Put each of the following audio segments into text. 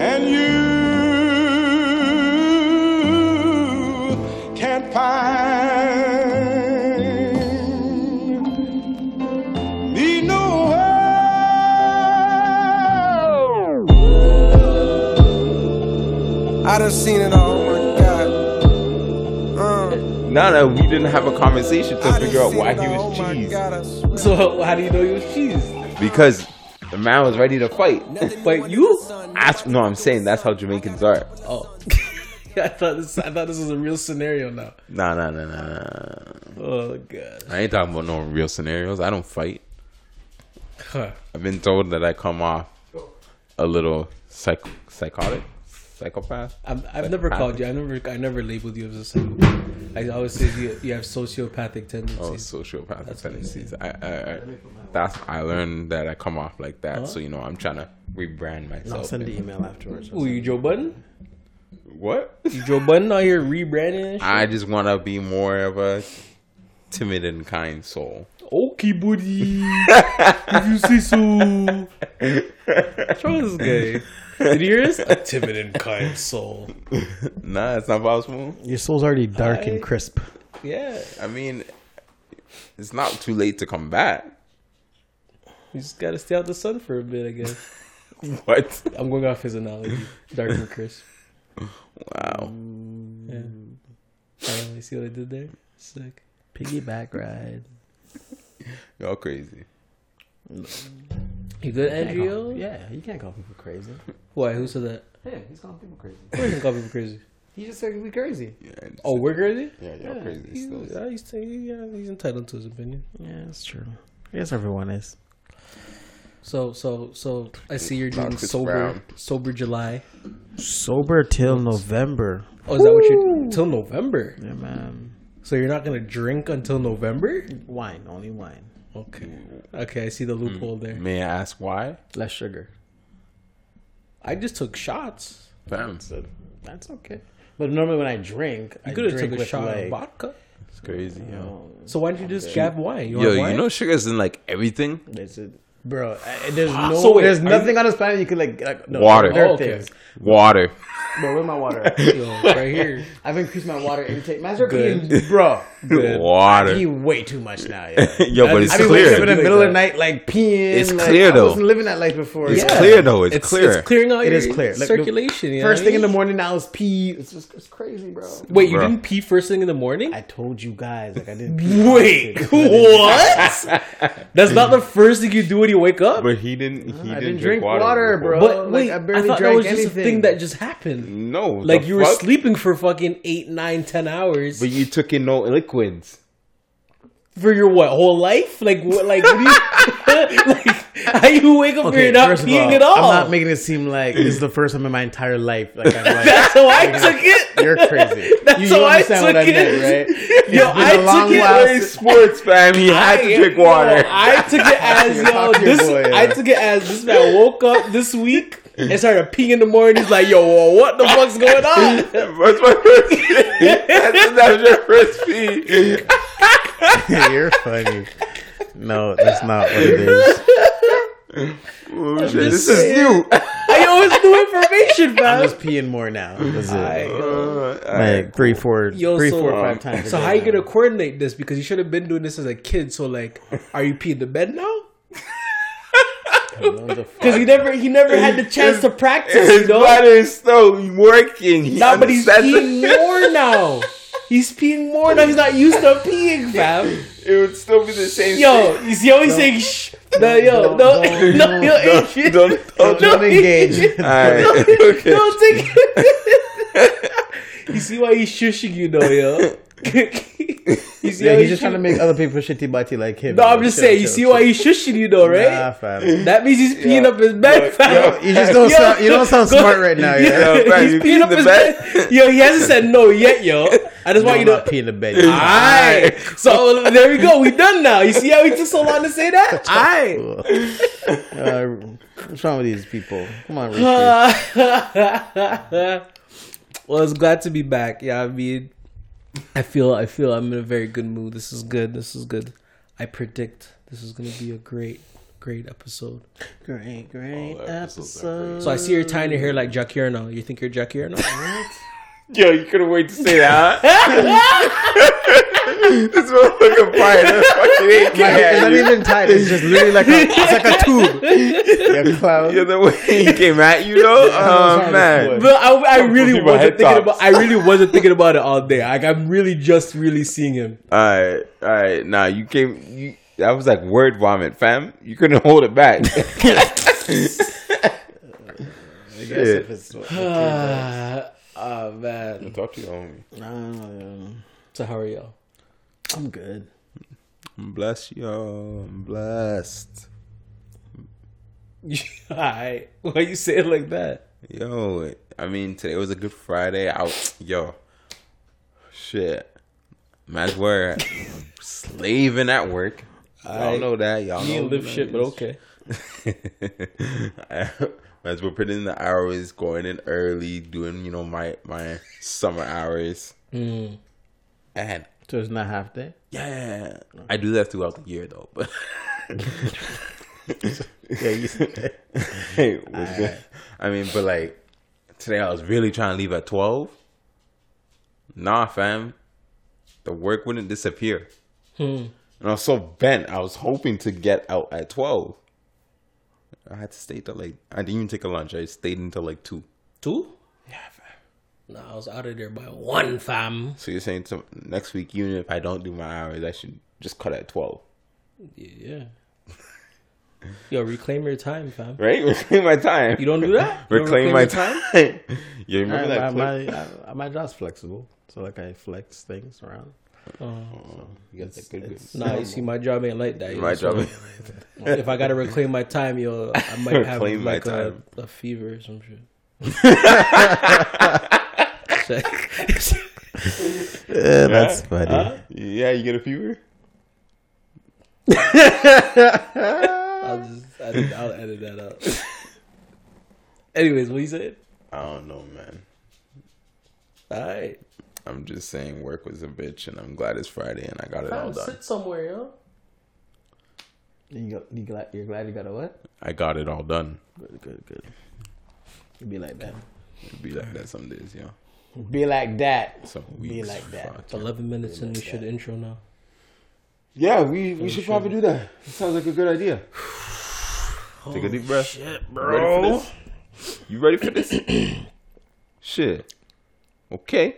and you can't find me nowhere. I done seen it all. Oh my God. Uh, No, no, we didn't have a conversation to I figure out why he was cheese. God, So how do you know he was cheese? Because the man was ready to fight. But you? That's, no, I'm saying that's how Jamaicans are. Oh, I thought this. I thought this was a real scenario now. Nah, nah, nah, nah, nah. Oh god. I ain't talking about no real scenarios. I don't fight. Huh. I've been told that I come off a little psych- psychotic, psychopath. I'm, I've never called you. I never. I never labeled you as a psychopath. I always say you, you have sociopathic tendencies. Oh, tendencies. sociopathic That's tendencies. I, I, I, that's I learned that I come off like that. So you know, I'm trying to rebrand myself. I'll send the email afterwards. Who you, Joe Budden? What? You Joe Budden out here rebranding and shit? I just want to be more of a timid and kind soul. Okay, buddy. if you say so. What's wrong with this guy? Did you hear this? A timid and kind soul. nah, it's not possible. Your soul's already dark I- and crisp. Yeah. I mean, it's not too late to come back. You just gotta stay out the sun for a bit, I guess. What? I'm going off his analogy. Dark and crisp. Wow. Yeah. You see what I did there? Sick. Piggyback ride. Y'all crazy. You good, Can't call- Andrew? Yeah, you can't call people crazy. Why? Who said that? Yeah, he's calling people crazy. Who doesn't call people crazy? He just said we crazy. Yeah, it's- Oh, we're crazy? yeah, y'all crazy. He's, Still. yeah, he's, yeah, he's entitled to his opinion. Yeah, that's true. Yes, everyone is. So, so, so I see you're doing sober, Brown. sober July. Sober till November. Oh, is that what you're till November? Yeah, man. So you're not gonna drink until November? Wine, only wine. Okay, mm. okay, I see the hmm. loophole there. May I ask why? Less sugar. I just took shots. Fam, So that's okay. But normally when I drink, You I could have drink took a with shot like, of vodka. it's crazy, yo. So why don't you just grab wine? You Yo, want wine? you know sugar's in like everything. It's a, bro, I, there's ah, no, So wait, there's are nothing on this planet you could like, like no, Water. There are Oh, okay. things. Water. Bro, where's my water? Yo, right here. I've increased my water intake. Man's are Good. peeing, bro. Good. Water. Pee way too much now. Yeah. Yo, but it's I be waking up in the middle of the night like peeing. It's like, clear, I though. wasn't living that life before. It's Yeah. clear though. It's, It's clear. It's clearing out It your is clear. Like, circulation. you First thing in the morning now is pee. It's just it's crazy, bro. Wait, you Bro. didn't pee first thing in the morning? I told you guys like I didn't. Pee Wait, what? That's not the first thing you do when you wake up. But he didn't. He uh, I didn't, didn't drink water, before. bro. But like, wait, I I, barely thought that drank was just a anything. thing that just happened. No, Like you were sleeping for fucking eight, nine, ten hours but you took in no liquids. for your what whole life? Like what? Like what do you? like how you wake up and you're not peeing all, at all? I'm not making it seem like this is the first time in my entire life. Like I'm like, That's how I took it. you're crazy. That's you, you how I understand what I took meant, it. right? Yo, It's been I a long took it while very since- Sports fam, he had to I- drink yo, water. I took it as yo, Talk to this. boy, I took it as this man woke up this week and started peeing in the morning. He's like, "Yo, whoa, what the fuck's going on?" What's my first pee? That's, that was your first pee. you're funny. No, that's not what it is. Oh, shit, this is new. I always new information, I'm just peeing more now. That's it. I- like three, four, Yo, three, so, four, five um, times. So day how you gonna coordinate this? Because you should have been doing this as a kid. So like, are you peeing the bed now? What the fuck? Because he never he never had the chance to practice. His You know, bladder is still working. He nah, but he's peeing more now. He's peeing more now. He's not used to peeing, fam. It would still be the same. Yo, you see how he's saying shh? No, yo, no, don't- no, don't- yo, thing. Adrian. Don't, don't, Don't engage. Alright, okay. Don't take You see why he's shushing you though, yo? you see Yeah, how he's just trying to make other people shitty butty like him. No, I'm just Chill, saying. You chill, see chill. why he's shushing you though, right? Nah, fam. That means he's peeing Yo, up his bed, yo, fam. yo, You just don't Yo, sound. You don't sound go- smart right now. Yeah, Yeah. Yo, fam, he's peeing peeing up the his bed? bed. Yo, he hasn't said no yet, yo. I just No, want I'm you not to. peeing the bed. Alright, so there we go. We done now. You see how he took so long to say that? Alright. Uh, what's wrong with these people? Come on, Richie. well, it's glad to be back. Yeah, I mean, I feel, I feel I'm in a very good mood. This is good. This is good. I predict this is gonna be a great, great episode. Great, great oh, All episode. So I see you're tying your hair like Jakir now. You think you're Jakir now? Yo, you couldn't wait to say that. this motherfucker fire. That fucking ain't It's not even tight. It's just literally like a, it's like a tube. Yeah, clown. Yeah, the way he came at you though. Oh man. But I, I really wasn't thinking tops. about. I really wasn't thinking about it all day. Like I'm really just really seeing him. All right, all right. Nah, you came. You that was like word vomit, fam. You couldn't hold it back. I guess if it's, oh man. Talk to you, homie. Uh, So how are y'all? I'm good. I'm blessed, yo. I'm blessed. Alright. Why you say it like that? Yo, I mean, today was a good Friday. I, yo, shit. Man's were slaving at work. I- know that. Y'all You know live shit, but okay. Man's we're putting in the hours, going in early, doing you know my my summer hours, Mm. and So it's not half day. yeah, I do that throughout the year though. But Yeah, you hey, what's good? I mean, but like today, I was really trying to leave at twelve. Nah, fam, the work wouldn't disappear, Hmm. and I was so bent. I was hoping to get out at twelve. I had to stay till like I didn't even take a lunch. I stayed until like two. Two? Yeah, fam. No, I was out of there by one, fam. So you're saying to next week, even if I don't do my hours, I should just cut at twelve, Yeah. Yo, reclaim your time, fam. right? Reclaim my time. You don't do that? You don't reclaim my your time. you remember my, that? my, clip? my, my job's flexible, so like I flex things around. Oh. You got that good, good. it's- Nah, you see, my job ain't like that. yo. My So, job. if I gotta reclaim my time, yo, I might have Reclaim my like a, time. a fever or some shit. Yeah, that's funny. Yeah, you get a fever. I'll just, I'll, I'll edit that out. Anyways, what you said? I don't know, man. All right. I'm just saying work was a bitch, and I'm glad it's Friday and I got it all done. sit somewhere, yo. You got, you glad, you're glad you got a what? I got it all done. Good, good, good. You be like that. It'd be like that some days, yeah. Be like that. Some Be like that. fuck. 11 minutes and we should intro now. Yeah, we we should probably do that. That sounds like a good idea. Take a deep breath. Shit, Ready for this? You ready for this? Shit. Okay.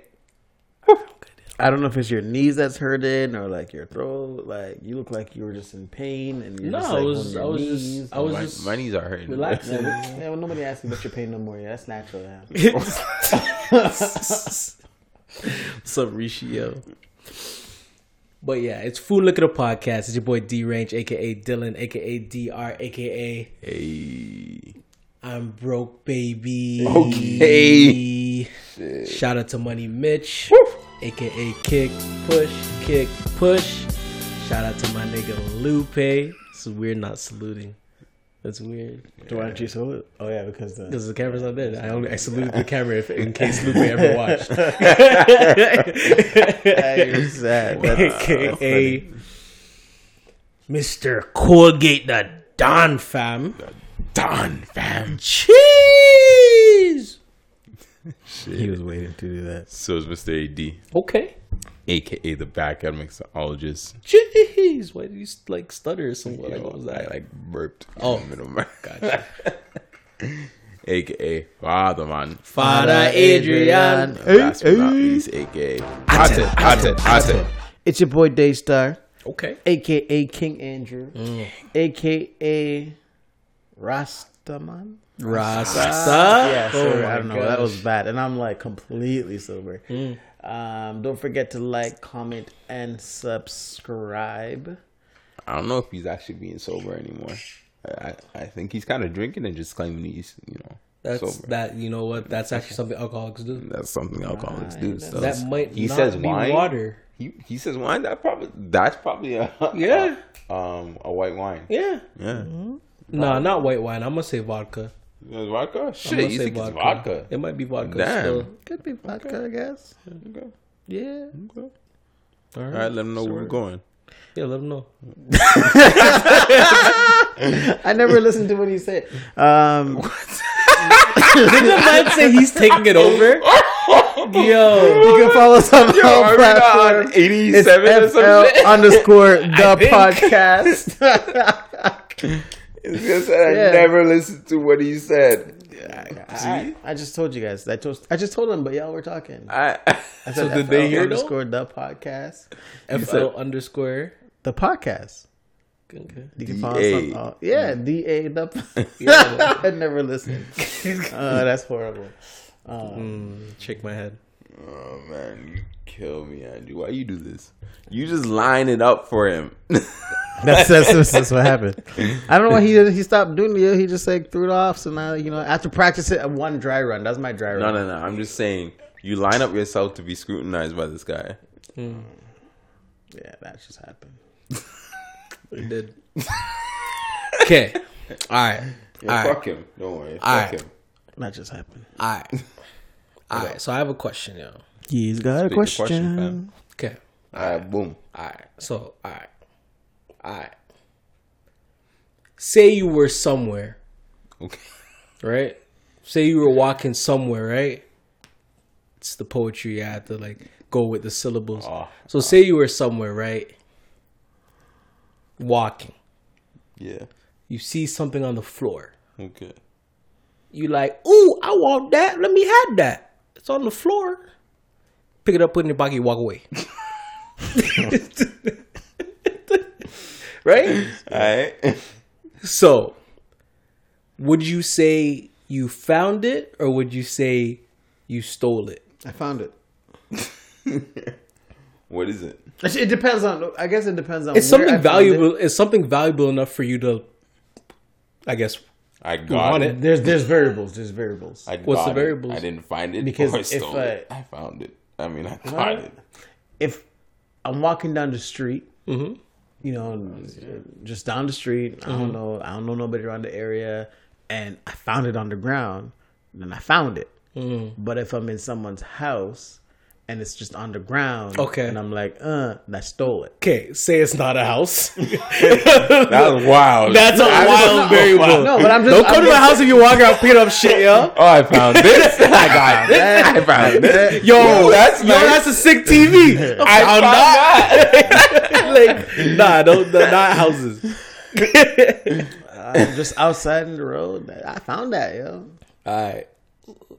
Okay. I don't know if it's your knees that's hurting or like your throat. Like you look like you were just in pain and you're No, just I like was, on your I was knees. just, I was my, just my knees are hurting. relaxing. yeah, well, nobody asks you about your pain no more. Yeah, that's natural. Yeah. What's up, Rishi, yo? But yeah, it's Food Look at a Podcast. It's your boy D Range, aka Dylan, aka DR, aka Hey. I'm broke, baby. Okay. Shout out to Money Mitch, aka Kick Push Kick Push. Shout out to my nigga Lupe. So we're not saluting. That's weird So why don't you salute? Oh yeah, because the because the camera's not there. I only I saluted the camera if, in case Lupe ever watched. sad. Aka Mr. Colgate the Don fam. Done, fam. Cheese. He was waiting to do that. So is Mr. AD, Okay. aka the backyard mixologist. Jeez, Why did you like stutter or something? Like, what was I that? like burped. Oh. in the oh, middle of my- Gotcha. aka Father Man. Father Adrian. Last but not least, aka. It's your boy Daystar, Okay. aka King Andrew, mm. aka Rastaman. Rasta. Yeah, Oh I don't know. That was bad, and I'm like completely sober. Um, don't forget to like, comment, and subscribe. I don't know if he's actually being sober anymore. I, I, I think he's kind of drinking and just claiming he's, you know, That's sober. that. You know what? That's actually something alcoholics do. That's something alcoholics do. that- So That might he not says be wine. water. He he says wine. That probably that's probably a Yeah. um a white wine. Yeah. Yeah, No, not white wine. I'm gonna say vodka. It's vodka. Shit, you say think it's vodka? It might be vodka. Damn. Still. Could be vodka, I guess. Okay. Yeah. All All right. right, let them know where we're going. Yeah, let him know. I never listened to what he said. Um, Did the man say he's taking it over? Yo, you can follow us on Yo, all are we not platforms. 87 or It's some FL underscore the podcast. It's just that I never listened to what he said. I, I just told you guys. I told I just told them, but y'all were talking. I, I So said did they FL hear though? underscore the podcast? FL underscore. The podcast. Okay. You can follow DA. all, yeah, D A the. Yeah. I never listened. Uh, that's horrible. Mm, shake my head. oh man, you kill me, Andrew. Why you do this? You just line it up for him. That's, that's, that's, what happened. I don't know why he did, he stopped doing it. He just like threw it off. So now you know after practice it one dry run. That's my dry no, run. no, no. No. I'm just saying you line up yourself to be scrutinized by this guy. Hmm. Yeah, that just happened. It did. Okay. All right. Yeah, All right. fuck him. Don't worry. Fuck All right. him. That just happened. All right. All right. So I have a question, yo. He's got a Speak the question, fam. Okay. All right, boom. All right. So, all right. All right. Say you were somewhere, Okay. right? Say you were walking somewhere, right? It's the poetry. I had to like go with the syllables. Oh. So ah. say you were somewhere, right? Walking. Yeah. You see something on the floor. Okay. You like, ooh, I want that. Let me have that. It's on the floor. Pick it up, put it in your pocket, walk away. right? All right. So, would you say you found it or would you say you stole it? I found it. what is it? It depends on. I guess it depends on. It's where something I found valuable. It's something valuable enough for you to, I guess. I got want it. it. There's there's variables. There's variables. I What's got the it. variables? I didn't find it Because or if, stole uh, it. I found it. I mean, I got What? it. if I'm walking down the street, Mhm. you know, just down the street, I don't know, I don't know nobody around the area, and I found it on the ground, then I found it. But if I'm in someone's house and it's just on the ground, Okay. and I'm like, uh, I stole it. Okay, say it's not a house. That was wild. That's a I wild was- variable. No, but I'm just Don't come I'm to my house if you walk out picking up shit, yo. Oh, I found this. I got this. I found this. Yo, Yo, that's yo, nice. that's a sick TV. I found that. like, nah, don't, the- not houses. I'm just outside in the road. I found that, yo. All right,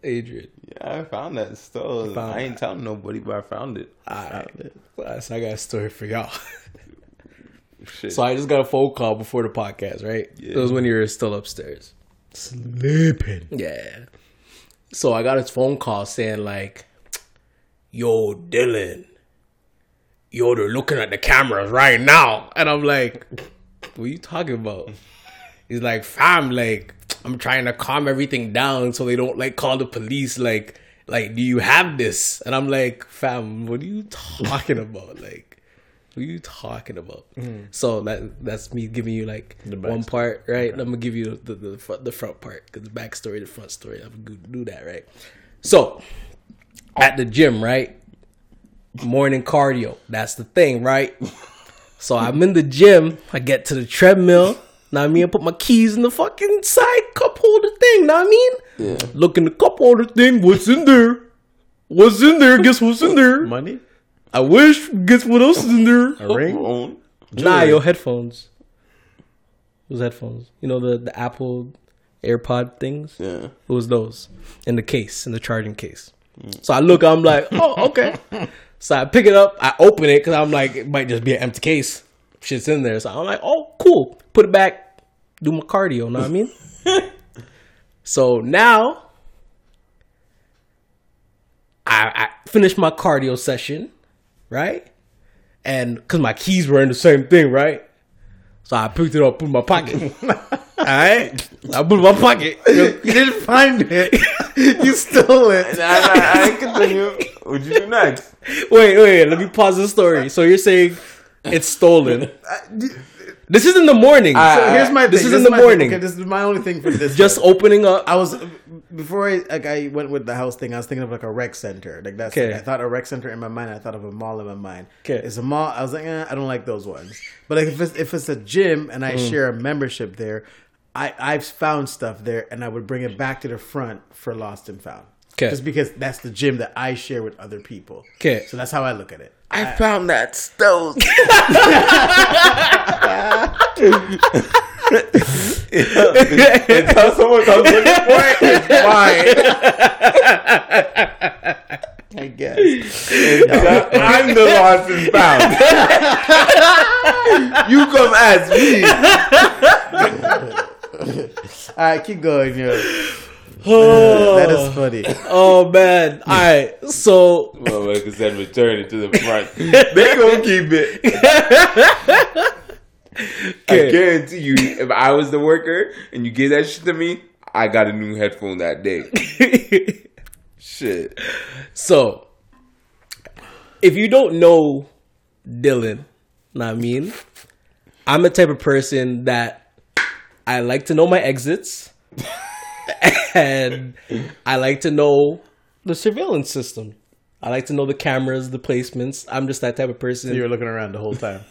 Adrian. Yeah, I found that still. found I ain't telling nobody, but I found it. All right, so I got a story for y'all. Shit. So I just got a phone call before the podcast, right? It was when you were still upstairs. Sleeping. Yeah. So I got his phone call saying like, "Yo, Dylan, yo, they're looking at the cameras right now," and I'm like, "What are you talking about?" He's like, "Fam, like, I'm trying to calm everything down so they don't like call the police. Like, like, do you have this?" And I'm like, "Fam, what are you talking about? Like." What are you talking about? Mm. So that that's me giving you like one part, right? I'm gonna give you the the, front, the front part because the backstory, the front story. I'm gonna do that, right? So at the gym, right? Morning cardio. That's the thing, right? So I'm in the gym. I get to the treadmill. Now I mean, I put my keys in the fucking side cup holder thing. Now I mean, Yeah. look in the cup holder thing. What's in there? What's in there? Guess what's in there? Money? I wish. Guess what else is in there? A ring? Own. Nah, your headphones. Those headphones. You know the the Apple AirPod things. Yeah. It was those in the case, in the charging case. So I look, I'm like, oh, okay. so I pick it up, I open it because I'm like, it might just be an empty case. Shit's in there. So I'm like, oh, cool. Put it back, do my cardio, know what I mean? so now I, I finished my cardio session, right? And because my keys were in the same thing, right? So I picked it up, put it in my pocket. All right, I put it in my pocket. You didn't find it. you stole it. Nah, nah, I continue. What'd you do next? Wait, wait, let me pause the story. So you're saying it's stolen? This is in the morning. So here's my thing. This is in is the my thing. morning. Okay, this is my only thing for this. Just story. opening up. I was before I like I went with the house thing, I was thinking of like a rec center. Like that's Okay. I thought a rec center in my mind. I thought of a mall in my mind. Okay. it's a mall. I was like, eh, I don't like those ones. But like if it's if it's a gym and I share a membership there, I I've found stuff there and I would bring it back to the front for lost and found. 'Kay. Just because that's the gym that I share with other people. 'Kay. So that's how I look at it. I found that stove. Until someone comes looking for it, it's mine. I guess. I'm the lost and found. you come ask me. All right, keep going. Yo. That is funny. Oh man! All right, so Motherfucker said return it to the front. they gonna keep it. I guarantee you, if I was the worker and you gave that shit to me, I got a new headphone that day. shit. so if you don't know Dylan, know I mean, I'm the type of person that I like to know my exits, and I like to know the surveillance system. I like to know the cameras, the placements. I'm just that type of person. You were looking around the whole time.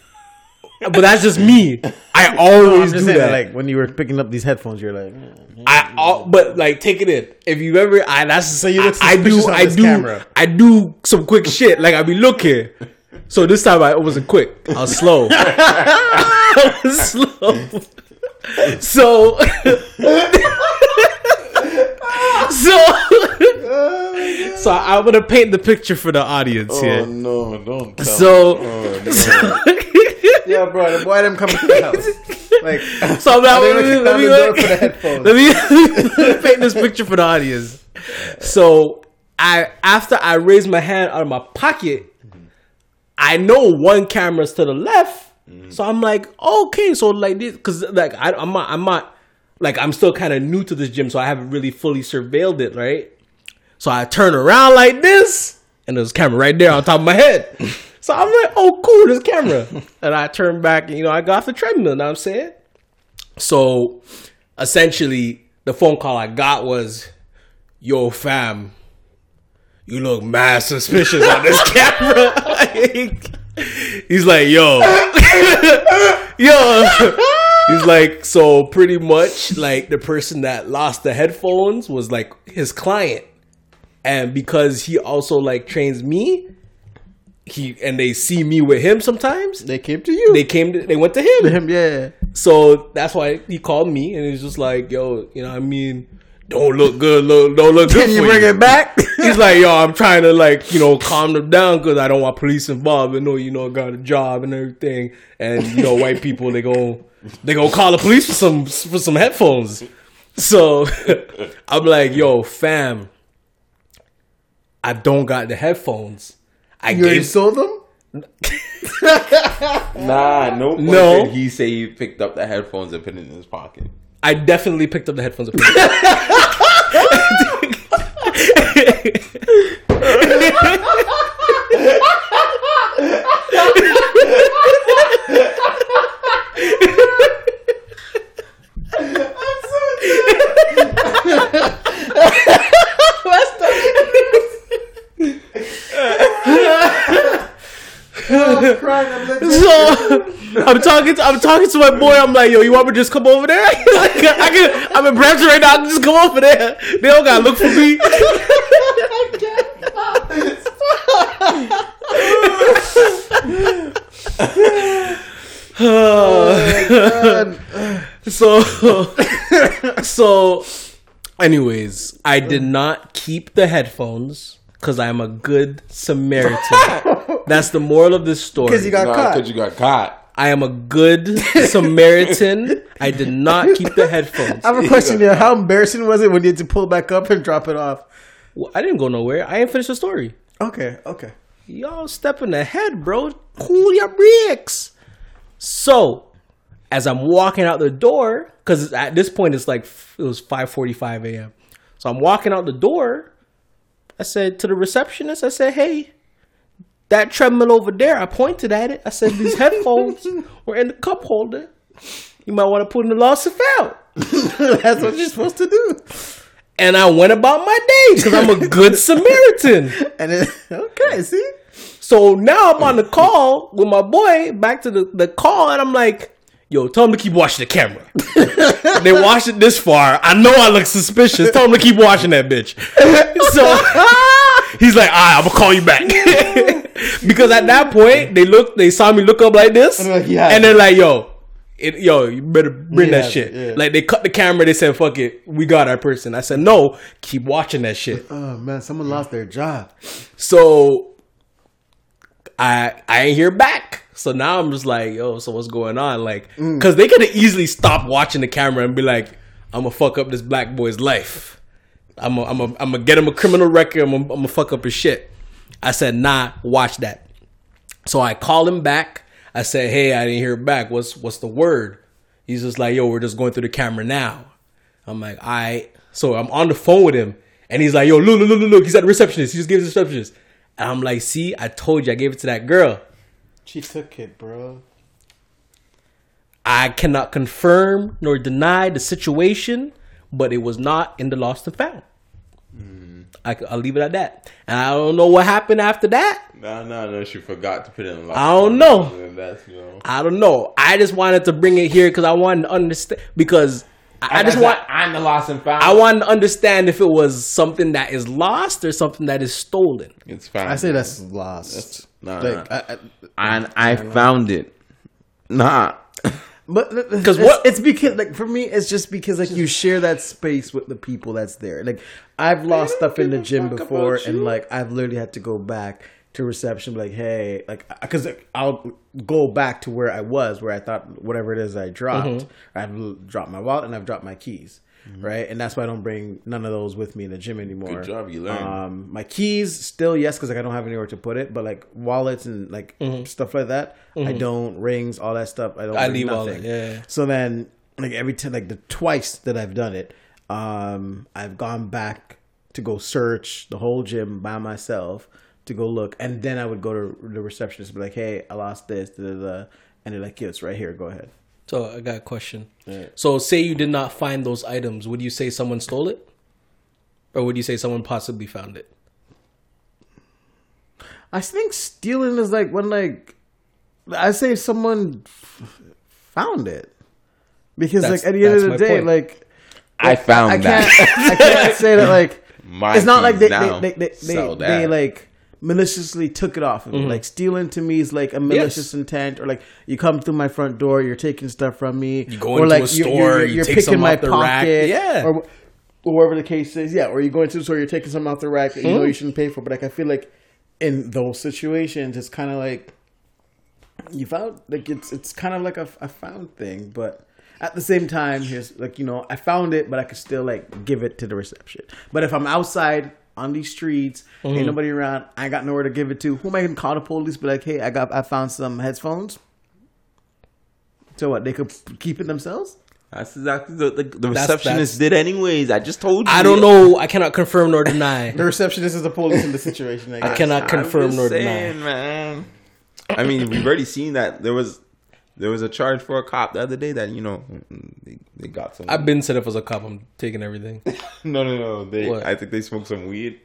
but that's just me. I always just do saying, that. like when you were picking up these headphones, you're like, eh. I all, but like take it in. If you ever, I that's so you look I, I do I do camera. I do some quick shit. Like I be looking. So this time I wasn't quick. I was slow. I was slow. So so so I'm gonna paint the picture for the audience oh, here. Oh no, don't tell So oh, yeah, bro, the boy them coming to the house. Like, so I'm Are they let me, let me, the door for the headphones? let me, let me paint this picture for the audience. So I after I raise my hand out of my pocket, I know one camera's to the left. Mm. So I'm like, okay, so like this, because like I, I'm not, I'm not, like I'm still kind of new to this gym, so I haven't really fully surveilled it, right? So I turn around like this, and there's a camera right there on top of my head. So I'm like, oh, cool, this camera. And I turn back, and you know, I got off the treadmill. you Know what I'm saying? So essentially, the phone call I got was, "Yo, fam, you look mad suspicious on this camera." Like, he's like, "Yo, yo." He's like, so pretty much like the person that lost the headphones was like his client, and because he also like trains me, he and they see me with him sometimes. they came to you. They came, to, they went to him. him, yeah. So that's why he called me and he's just like, yo, you know what I mean? Don't look good, look, don't look good Can you for bring it back? He's like, yo, I'm trying to like, you know, calm them down because I don't want police involved. I know, you know, got a job and everything, and you know, white people they go, they go call the police for some for some headphones. So I'm like, yo, fam, I don't got the headphones. I you already gave sold them? Nah, no. No. He say he picked up the headphones and put it in his pocket. I definitely picked up the headphones i'm Basta. So I'm talking. To, I'm talking to my boy. I'm like, yo, you want me to just come over there? like, I can. I'm in Brampton right now. I can just come over there. They don't gotta look for me. so, so, anyways, I did not keep the headphones because I am a good Samaritan. That's the moral of this story. Because you got Nah, caught. because you got caught. I am a good Samaritan. I did not keep the headphones. I have a question here. How embarrassing was it when you had to pull back up and drop it off? Well, I didn't go nowhere. I ain't finished the story. Okay, okay. Y'all stepping ahead, bro. Cool your bricks. So, as I'm walking out the door, because at this point it's like it was 5:45 a.m. So I'm walking out the door. I said to the receptionist, I said, "Hey, that treadmill over there." I pointed at it. I said, "These headphones were in the cup holder. You might want to put in the and found." That's what you're supposed to do. and I went about my day because I'm a good Samaritan. And then, okay, see, So now I'm on the call with my boy, back to the, the call, and I'm like, yo, tell him to keep watching the camera. they watched it this far. I know I look suspicious. Tell him to keep watching that bitch. So he's like, all right, I'm gonna call you back. Because at that point, they look, they saw me look up like this, And they're like, yeah. and they're like, yo, it, yo, you better bring Yeah, that shit. yeah. Like they cut the camera. They said, "Fuck it, we got our person." I said, "No, keep watching that shit." oh man, someone lost their job. So I I ain't hear back. So now I'm just like, yo, so what's going on? Like, mm. because they could have easily stopped watching the camera and be like, I'm gonna fuck up this black boy's life. I'm gonna I'm gonna get him a criminal record. I'm gonna fuck up his shit. I said, nah, watch that. So I called him back. I said, hey, I didn't hear back. What's what's the word? He's just like, yo, we're just going through the camera now. I'm like, all right. So I'm on the phone with him, and he's like, yo, look, look, look, look, look. He's at the receptionist. He just gave the receptionist. And I'm like, see, I told you, I gave it to that girl. She took it, bro. I cannot confirm nor deny the situation, but it was not in the lost and found. I, will leave it at that. And I don't know what happened after that. No, no, no. She forgot to put it in. I don't know. That's you know. I don't know. I just wanted to bring it here because I wanted to understand. Because I, I just want. I'm the lost and found. I wanted to understand if it was something that is lost or something that is stolen. It's found. I say that's lost. nah, like, nah. I, I, and I found it. Nah. But Because because what- it's because like for me it's just because like you share that space with the people that's there. Like I've lost stuff in the gym before, and like I've literally had to go back to reception, like hey, like because I'll go back to where I was, where I thought whatever it is I dropped, mm-hmm. I've dropped my wallet and I've dropped my keys. Mm-hmm. Right, and that's why I don't bring none of those with me in the gym anymore. Good job, you learned. Um, my keys still yes, because like I don't have anywhere to put it. But like wallets and like mm-hmm. stuff like that, I don't rings, all that stuff. I don't. I leave all nothing. that, yeah. So then, like every time, like the twice that I've done it, um, I've gone back to go search the whole gym by myself to go look, and then I would go to the receptionist and be like, "Hey, I lost this," da, da, da. and they're like, "Yeah, it's right here. Go ahead." So I got a question. So say you did not find those items, would you say someone stole it? Or would you say someone possibly found it? I think stealing is like when like I say someone f- found it because That's- like at the end of the day, point. like I found I can't that. I can't say that like My it's not like they keys they they, they, they, they, like maliciously took it off of me. Like stealing to me is like a malicious intent, or like you come through my front door, you're taking stuff from me. You go or into like a store, you take some off the rack. Yeah. or, or whatever the case is. Yeah, or you go into the store, you're taking something off the rack that you Hmm? know you shouldn't pay for. But like I feel like in those situations, it's kind of like you found like it's it's kind of like a, a found thing, but at the same time, here's like you know I found it, but I could still like give it to the reception. But if I'm outside on these streets, Mm-hmm. ain't nobody around, I got nowhere to give it to. Who am I gonna call the police? Be like, hey, I got I found some headphones. So what? They could keep it themselves. That's exactly the, the, the That's- receptionist did anyways. I just told you. I don't know. I cannot confirm nor deny. The receptionist is the police in the situation. I, I guess. cannot I'm confirm just nor saying, deny. man. I mean, we've already seen that there was there was a charge for a cop the other day that you know they, they got some. I've been set up as a cop. I'm taking everything. no, no, no. They What? I think they smoked some weed.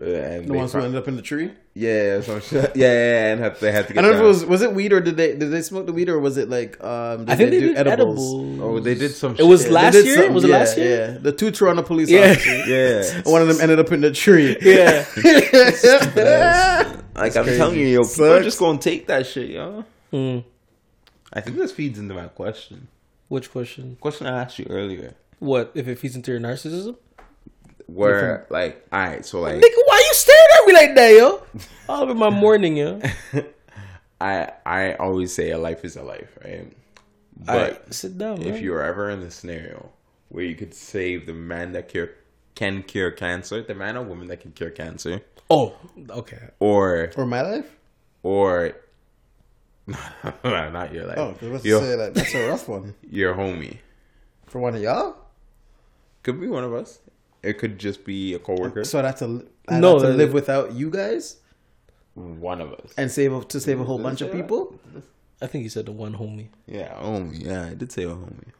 uh, And the they ones who ended up in the tree. yeah, some shit. Yeah, yeah, yeah, and had, they had to I get. don't know if it was was it weed or did they did they smoke the weed or was it like um? Did I think they do did edibles. Oh, they did some. Shit. It was shit. They last year? something, Was it yeah, last year? Yeah, the two Toronto police Yeah. officers. Yeah, One of them ended up in the tree. Yeah. like I'm telling you, yo, people are just gonna take that shit, yo. Hmm. I think this feeds into my question. Which question? Question I asked you earlier, What if it feeds into your narcissism? where like, all right, so like, Nigga, why you staring at me like that, yo? All in my morning, yo. I I always say a life is a life, right? But Alright, sit down, if man. you're ever in a scenario where you could save the man that cure can cure cancer, the man or woman that can cure cancer, Oh, okay. or or my life? or not your life, Oh, I was about to your, say that that's a rough one. your homie For one of y'all? could be one of us. It could just be a coworker. So that's a I No, no to that- live without you guys one of us. and save a, to save a whole bunch of say that? people. I think you said the one homie. Yeah, homie. Yeah, I did say a homie.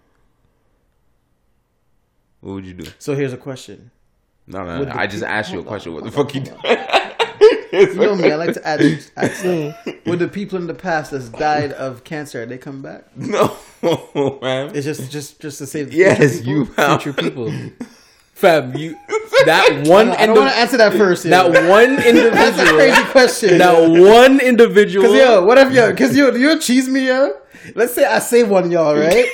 What would you do? So here's a question: No, no, no. I just asked you a hold on, question. What the hold fuck you doing? You know me. I like to add, add stuff. With the people in the past that's died of cancer, they come back. No, man. It's just just just to save the Yes, future people. you have. Future people. Fam, you that one I don't want to answer that first. that yo. one That's a crazy question. that one individual Cause yo, what if yo? Cause yo, you cheese me yo. Let's say I save one y'all, right?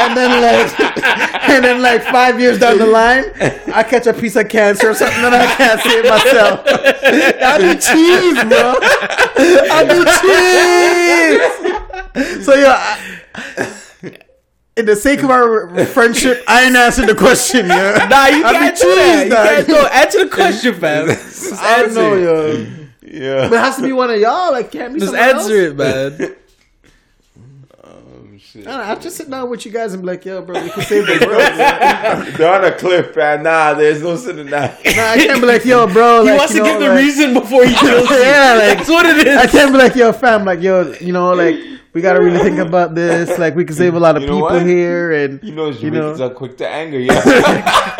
And then like, and then like five years down the line, I catch a piece of cancer or something, and I can't save myself. I do cheese, bro. I do cheese. So yeah. I, in the sake of our friendship, I ain't answered the question, yo. Nah, you I be can't do that. cheese, You dog. can't no, answer the question, fam. Just I don't know, it. yo. Yeah. But it has to be one of y'all. Like, can't be Just answer else. it, man. Shit. I don't know, I'll just sit down with you guys and be like, yo, bro, we can save the world. Nah, They're on a cliff, man. Nah, there's no sitting down. Nah, I can't be like, yo, bro. He like, wants to know, give the like- reason before he kills you. Yeah, like- That's what it is. I can't be like, yo, fam, like, yo, you know, like, we gotta really think about this. Like, we can save a lot of You know people what? here, and You know, you know, Jamaicans are quick to anger. Yeah.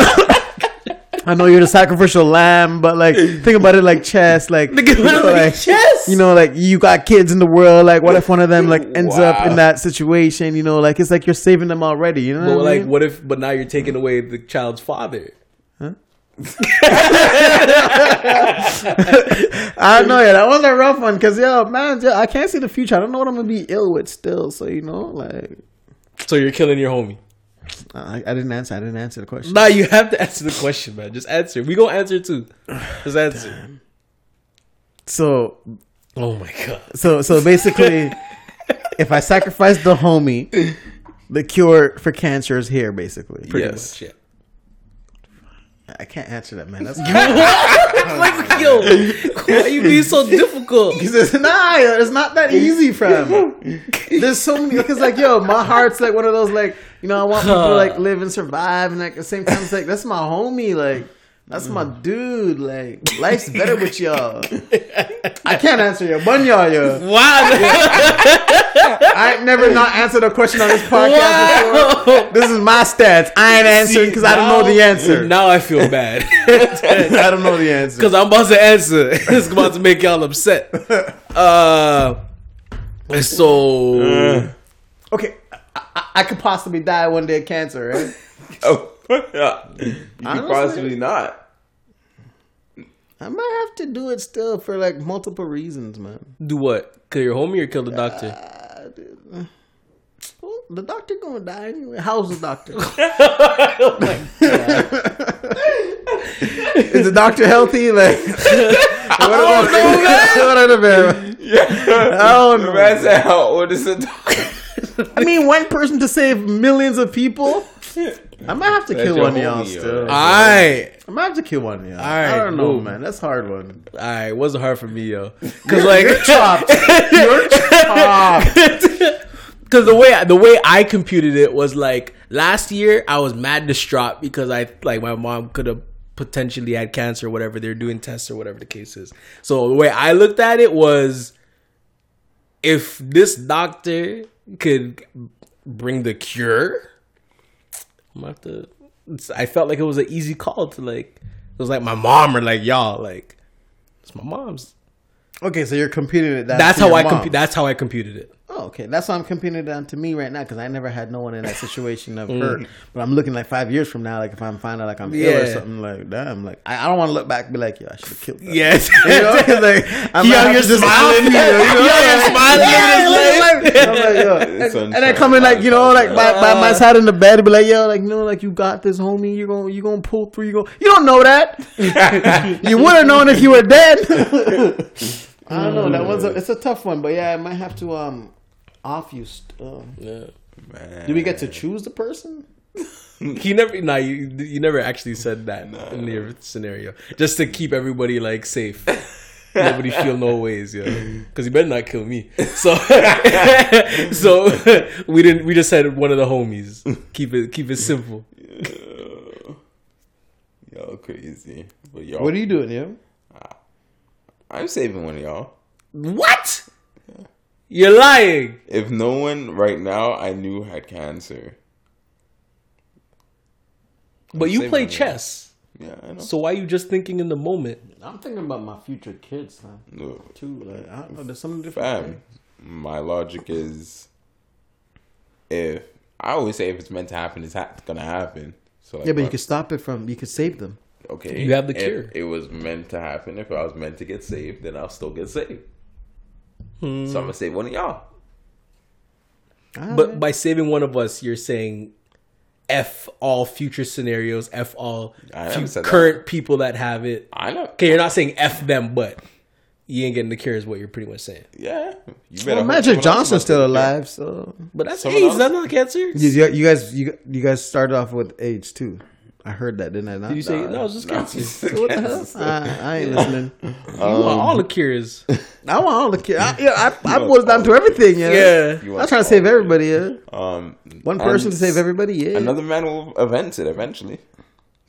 I know you're the sacrificial lamb, but like, think about it like chess, like, you know, like, chess. you know, like you got kids in the world. Like, what if one of them like ends up in that situation? You know, like it's like you're saving them already. You know, But what like, mean? what if? But now you're taking away the child's father. I don't know, yeah, that was a rough one because yo, man, yo, I can't see the future. I don't know what I'm gonna be ill with still. So you know, like, So you're killing your homie. I, I didn't answer. I didn't answer the question. Nah, you have to answer the question, man. Just answer. We gonna answer too. Just answer. So, Oh my god. so, so basically, if I sacrifice the homie, the cure for cancer is here. Basically, pretty Yes. Much. I can't answer that, man. That's like, yo, why you being so difficult? He says, nah, it's not that easy, fam. There's so many because, like, yo, my heart's like one of those, like, you know, I want people to like live and survive, and like at the same time, it's like that's my homie, like. That's my dude. Like life's better with y'all. I can't answer your one y'all, yo. Wow. I ain't never not answered a question on this podcast before. This is my stats. I ain't answering because I don't know the answer. Now I feel bad I don't know the answer. because I'm about to answer. It's about to make y'all upset. Uh, so Okay, I, I, could possibly die one day of cancer, right? Oh, yeah. You could possibly not. I might have to do it still for like multiple reasons, man. do what? Kill your homie or kill the doctor? Uh. Well, the doctor gonna die anyway. How's the doctor? oh my god! Is the doctor healthy? Like, I don't know, man. What are the man? Yeah. I don't The know. man said, "How old is the I mean, one person to save millions of people. I might have to That's kill your one of y'all homie, yo. still. Alright, I to kill one yeah. Alright, I don't know, boom. man. That's a hard one. alright. It wasn't hard for me, yo. Cause like, You're chopped. You're chopped. Because the way the way I computed it was like last year I was mad distraught because I like my mom could have potentially had cancer or whatever they're doing tests or whatever the case is. So the way I looked at it was if this doctor could bring the cure, I'm gonna have to. I felt like it was an easy call to like. It was like my mom or like y'all like. It's my mom's. Okay, so you're computing it. Down That's how I mom. compu- That's how I computed it. Oh, okay. That's why I'm computing it down to me right now because I never had no one in that situation of hurt. Mm. But I'm looking like five years from now, like if I'm finding out like I'm ill or something, like damn, like I, I don't want to look back and be like, yo, I should have killed that. Yes. You know, like, I'm He out here have to just smiling. you, you know? He out here smiling, Yeah, living his like, life. I'm like, yo. It's And, and come in like you know like by, by my side in the bed and be like yo like you know like you got this homie you're gonna you gonna pull through you go you don't know that you would have known if you were dead I don't know that was a, it's a tough one but yeah I might have to um off you st- uh, Yeah. Man. Do we get to choose the person He never, nah, you, you never actually said that in your scenario, just to keep everybody like safe. Nobody feel no ways, yeah. because he better not kill me. So, so we didn't. We just said one of the homies. Keep it, keep it simple. Y'all crazy. But y'all, what are you doing yo I'm saving one of y'all. What? You're lying. If no one right now I knew had cancer, But you play chess, Yeah, I know. so why are you just thinking in the moment? I'm thinking about my future kids, man. No, Too like I don't know. There's something different. fam. My logic is, if I always say if it's meant to happen, it's ha- gonna happen. So like, Yeah, but you what- can stop it from. You can save them. okay. You have the if cure. It was meant to happen. If I was meant to get saved, then I'll still get saved. So hmm. I'm gonna save one of y'all. Ah, but by saving one of us, you're saying f all future scenarios, f all I fu- never that. current people that have it. I know. Okay, you're not saying f them, but you ain't getting the cure is what you're pretty much saying. Yeah. You well, hope Magic Johnson's still get the alive, so But that's Someone AIDS, else- that's not cancer. you, you you guys you, you guys started off with AIDS too. I heard that, didn't I? Not? Did you say Nah. no? It's just cancer. What the hell? I, I ain't listening. you want all the cures. I want all the kids. I, yeah, I, I boils down to everything. Yeah, Yeah. You I'm trying to save everybody. Yeah, Um, one person to save everybody. Yeah, Another man will event it eventually.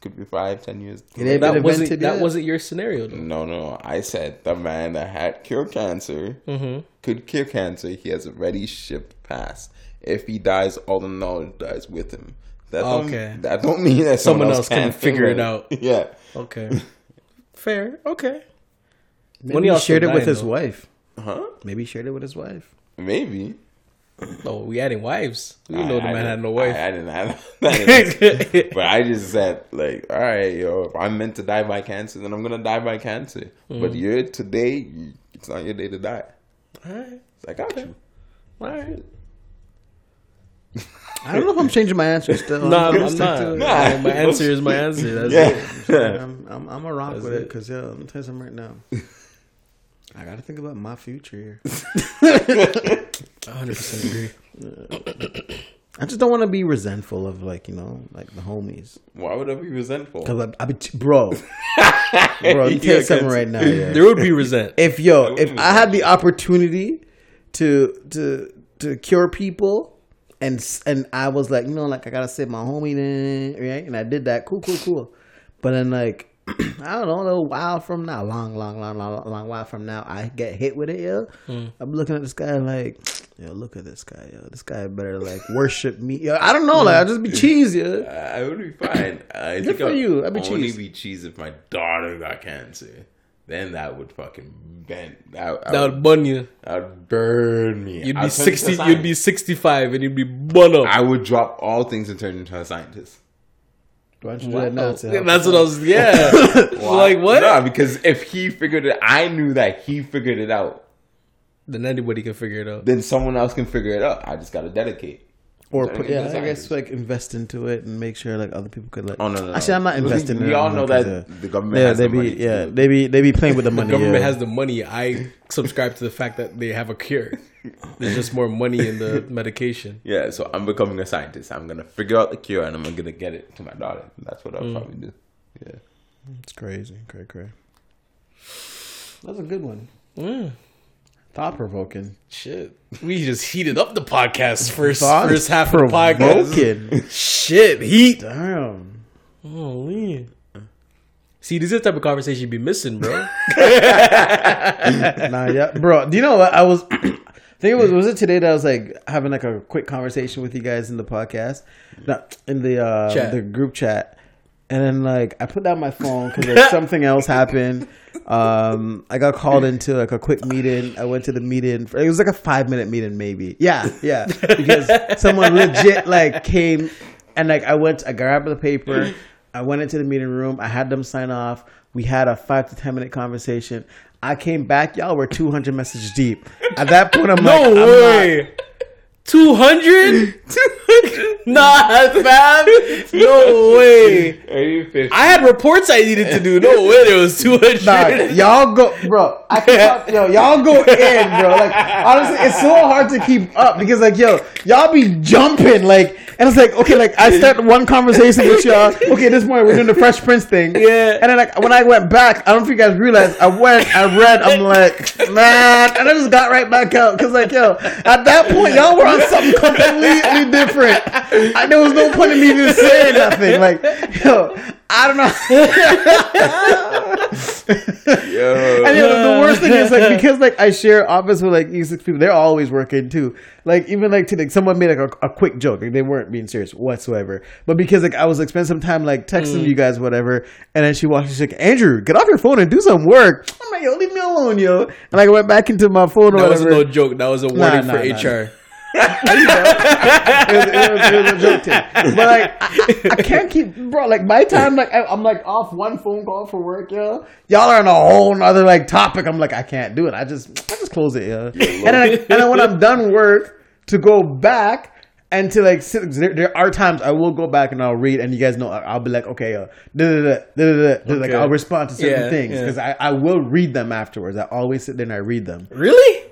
Could be five, ten years. It ain't That been wasn't invented that wasn't your scenario though. No, no. I said the man that had cured cancer Mm-hmm. could cure cancer. He has already shipped past. If he dies, all the knowledge dies with him. That don't, Okay. That don't mean that someone, Someone else else can can't figure it out. Yeah. Okay, fair. Okay. Maybe When he y'all shared it with dying, his wife. Huh? Maybe he shared it with his wife. Maybe. Oh, we adding wives. We didn't know the I- I man had no wife. I, I didn't have that. but I just said, like, all right, yo, if I'm meant to die by cancer, then I'm gonna die by cancer. Mm. But you're today, it's not your day to die. all right. So I got you. All right. I don't know if I'm changing my answer still. No, I'm, I'm not. to it. No, my answer is my answer. That's it. Yeah. I'm, I'm, I'm a rock That's with it it. because yeah, I'm telling you something right now. I gotta think about my future here. 100% agree. I just don't want to be resentful of like you know like the homies. Why would I be resentful? Cause I, I be bro, bro. Let me tell you something right now. Yeah. There would be resent. If yo, if I had the opportunity to to to cure people, and and I was like, you know, like I gotta save my homie, then right, and I did that. Cool, cool, cool. But then like. I don't know, a while from now, long, long, long, long, long while from now, I get hit with it, yo. Mm. I'm looking at this guy like, yo, look at this guy, yo. This guy better like worship me. Yo, I don't know, like I just be cheese, yo. I would be fine. I Good think for I'd you. I'd be only cheese. be cheese if my daughter got cancer. Then that would fucking bend. That, That would bun you. that would burn me. You'd be 60. You'd be 65, and you'd be bun up. I would drop all things and turn into a scientist. Why don't you do that now? to Yeah, help that's what I was. Yeah. like what? No, because if he figured it, I knew that he figured it out. Then anybody can figure it out. Then someone else can figure it out. I just got to dedicate. Or put, into yeah, I guess like invest into it and make sure like other people could like. Oh no, no, no. Actually, I'm not investing. We in it all know that uh, the government yeah, has they the be money. yeah, do they be they be playing with the money. The government yeah. has the money. I subscribe to the fact that they have a cure. There's just more money in the medication. Yeah, so I'm becoming a scientist. I'm gonna figure out the cure and I'm gonna get it to my daughter. That's what I'll Mm. probably do. Yeah. It's crazy, cray cray. That's a good one. Mm. Thought provoking. Shit. We just heated up the podcast first Thought first half of the podcast. provoking. Shit, heat. Damn. Holy. See, this is the type of conversation you'd be missing, bro. nah, yeah, bro. Do you know what I was? I think it was was it today that I was like having like a quick conversation with you guys in the podcast, not in the uh Chat. the group chat, and then like I put down my phone because like something else happened. Um, I got called into like a quick meeting. I went to the meeting. It was like a five minute meeting, maybe. Yeah, yeah, because someone legit like came and like I went. I grabbed the paper. I went into the meeting room. I had them sign off. We had a five to ten minute conversation. I came back. Y'all were two hundred messages deep. At that point, I'm like, no I'm not- way. 200? 200? Nah, fam. No way. I had reports I needed to do. No way there was 200. Nah, y'all go, bro. I can talk, yo, y'all go in, bro. Like honestly, it's so hard to keep up because like, yo, y'all be jumping like, and it's like, okay, like I start one conversation with y'all. Okay, this morning we're doing the Fresh Prince thing. Yeah. And then like when I went back, I don't know if you guys realized, I went, I read, I'm like, man, and I just got right back out because like, yo, at that point y'all were on something completely different. I, there was no point in me even saying nothing. Like, yo, I don't know. Yo. And you know, the worst thing is like because like I share office with like these six people, they're always working too. Like even like today, someone made like a, a quick joke, like they weren't being serious whatsoever. But because like I was like spending some time like texting mm. you guys, whatever, and then she walked, she's like, Andrew, get off your phone and do some work. I'm like, yo, leave me alone, yo. And like, I went back into my phone That was no joke. That was a warning nah, for nah. HR. it, was, it, was, it was a joke too. But like, I, I can't keep, bro. Like my time, like I, I'm like off one phone call for work, yo. Y'all are on a whole nother like topic. I'm like, I can't do it. I just, I just close it, yo. And then, and then when I'm done work, to go back. And to like sit, there, there are times I will go back and I'll read, and you guys know I'll be like, okay, uh, da, da, da, da, like I'll respond to certain Yeah, things yeah. because I, I will read them afterwards. I always sit there and I read them. Really?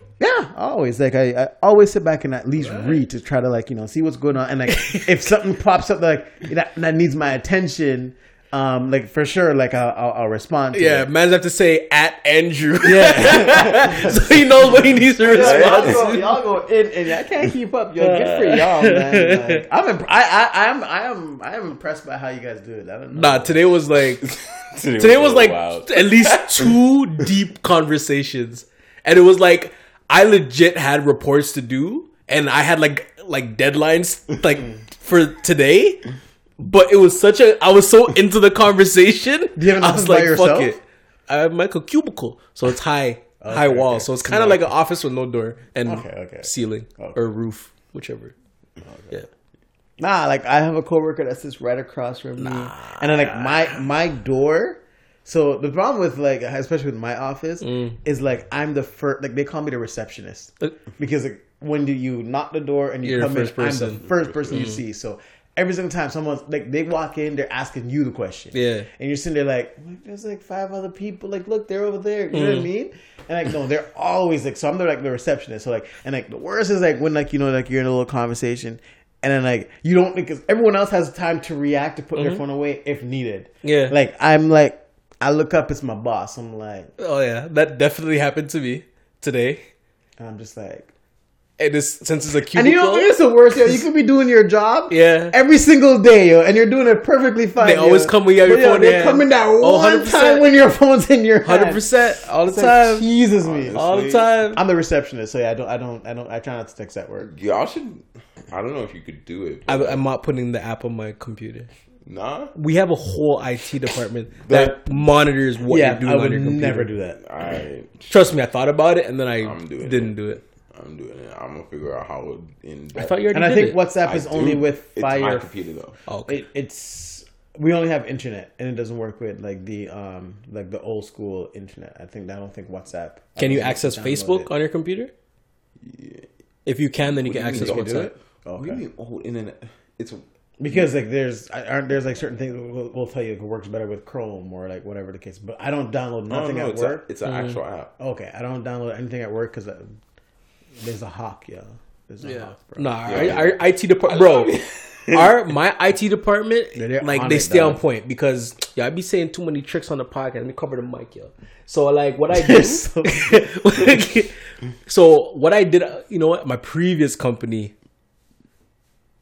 Yeah, always. Like I, I always sit back and at least read to try to like you know see what's going on, and like if something pops up like that, that needs my attention, um, like for sure, like I'll, I'll, I'll respond. To Yeah, it. man's have to say at Andrew. yeah. so he knows what he needs to y'all, respond go, to. y'all go in, and I can't keep up. Yo, good for y'all, man. Like, I'm, imp- I, I, I'm, I am, I am impressed by how you guys do it. I don't know. Nah, today was like Today, today was so like wild. at least two deep conversations, and it was like I legit had reports to do, and I had like like deadlines like for today. But it was such a I was so into the conversation. I was like, yourself? fuck it. I have a cubicle, so it's high, high wall, okay. so it's kind of like an office with no door and Okay, okay. ceiling Okay. or roof, whichever. Yeah. Nah, like I have a coworker that sits right across from me, and then like my my door. So the problem with like, especially with my office, Mm. is like I'm the first. Like they call me the receptionist Uh, because like, when do you knock the door and you You're come in, first I'm. Mm. the first person you see. So every single time someone's like they walk in, they're asking you the question. Yeah. and you're sitting there like, there's like five other people. Like, look, they're over there. You know what I Mm. mean? And like, no, they're always like. So I'm the like the receptionist. So like, and like the worst is like when like you know like you're in a little conversation. And then like you don't because everyone else has time to react to put their phone away if needed. Mm-hmm. Yeah. Like I'm like I look up, it's my boss. I'm like Oh yeah, that definitely happened to me today. and I'm just like And this since it's a cute And you know what is the worst, yo? You could be doing your job Yeah. every single day, yo, and you're doing it perfectly fine. They always come when you have your yo, phone They in come in that Oh, one 100%. time when your phone's in your hand. hundred percent all the It's like, time, Jesus me. all the time. I'm the receptionist, so yeah, I don't, I don't, I don't, I try not to text at work. Y'all should. I don't know if you could do it. I, I'm not putting the app on my computer. Nah. We have a whole IT department that monitors what yeah, you're doing I on would your computer. never do that. I. Trust me, I thought about it and then I didn't do it. I'm doing it. I'm gonna figure out how. In I thought you already And I think it. WhatsApp I is do. only with It's my Fire. computer though. Oh, okay. It, it's we only have internet, and it doesn't work with like the um like the old school internet. I think I don't think WhatsApp. Can you access Facebook downloaded. on your computer? If you can, then you can What do access you mean, You can do WhatsApp. it? What Okay. do you mean old internet? It's Because like there's aren't there's like certain things we'll, we'll tell you it works better with Chrome or like whatever the case. But I don't download no, nothing no, at it's work. A, it's an actual app. okay, I don't download anything at work because there's a hawk, yo. There's a Yeah. hawk, bro. Nah, Yeah. our, our IT department, bro. our my IT department, Yeah, they're like they it, stay on point because yeah, I be saying too many tricks on the podcast. Let me cover the mic, yo. So like what I do. So- so what I did, uh, you know what? My previous company,